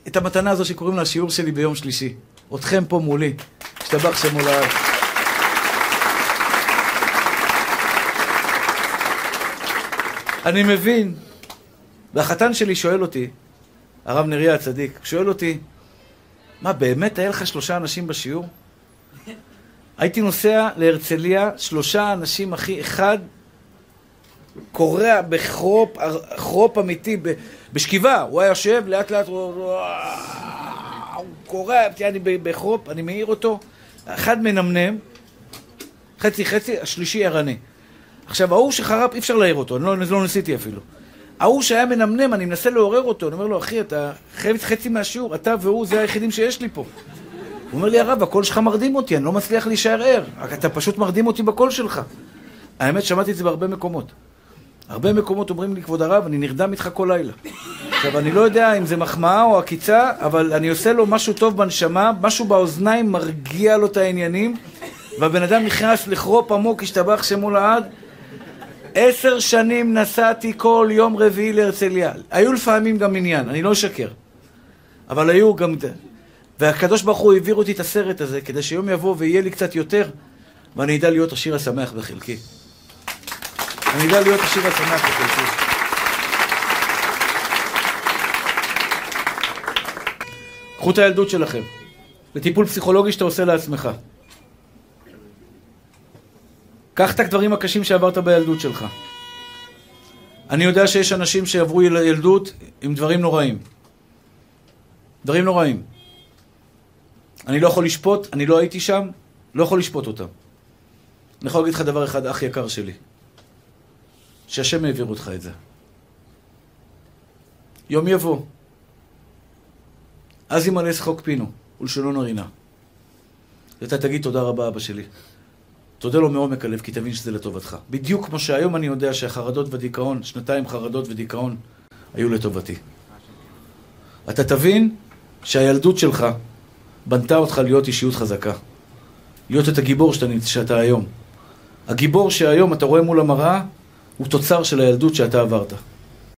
את המתנה הזו שקוראים לה השיעור שלי ביום שלישי, אתכם פה מולי, השתבח שם מול הארץ. אני מבין. והחתן שלי שואל אותי, הרב נריה הצדיק, שואל אותי, מה, באמת היה לך שלושה אנשים בשיעור? הייתי נוסע להרצליה, שלושה אנשים, אחי, אחד קורע בכרופ, כרופ אמיתי, בשכיבה, הוא היה יושב, לאט לאט הוא קורע, אני בכרופ, אני מעיר אותו, אחד מנמנם, חצי חצי, השלישי ערני. עכשיו, ההוא שחרפ, אי אפשר להעיר אותו, אני לא, לא ניסיתי אפילו. ההוא שהיה מנמנם, אני מנסה לעורר אותו, אני אומר לו, אחי, אתה חייב חצי מהשיעור, אתה והוא, זה היחידים שיש לי פה. הוא אומר לי, הרב, הקול שלך מרדים אותי, אני לא מצליח להישאר ער. אתה פשוט מרדים אותי בקול שלך. האמת, שמעתי את זה בהרבה מקומות. הרבה מקומות אומרים לי, כבוד הרב, אני נרדם איתך כל לילה. עכשיו, אני לא יודע אם זה מחמאה או עקיצה, אבל אני עושה לו משהו טוב בנשמה, משהו באוזניים מרגיע לו את העניינים, והבן אדם נכנס לכרופ עמוק, השתבח שמו לעד. עשר שנים נסעתי כל יום רביעי להרצליה. היו לפעמים גם עניין, אני לא אשקר. אבל היו גם... והקדוש ברוך הוא העביר אותי את הסרט הזה, כדי שיום יבוא ויהיה לי קצת יותר, ואני אדע להיות השיר השמח בחלקי. אני אדע להיות השיר השמח בחלקי. קחו את הילדות שלכם. לטיפול פסיכולוגי שאתה עושה לעצמך. קח את הדברים הקשים שעברת בילדות שלך. אני יודע שיש אנשים שעברו ילדות עם דברים נוראים. דברים נוראים. אני לא יכול לשפוט, אני לא הייתי שם, לא יכול לשפוט אותם. אני יכול להגיד לך דבר אחד, אח יקר שלי. שהשם העביר אותך את זה. יום יבוא. אז ימלא שחוק פינו, ולשונו נרינה. ואתה תגיד תודה רבה, אבא שלי. תודה לו מעומק הלב, כי תבין שזה לטובתך. בדיוק כמו שהיום אני יודע שהחרדות ודיכאון, שנתיים חרדות ודיכאון, היו לטובתי. אתה תבין שהילדות שלך בנתה אותך להיות אישיות חזקה. להיות את הגיבור שאתה, שאתה היום. הגיבור שהיום אתה רואה מול המראה, הוא תוצר של הילדות שאתה עברת.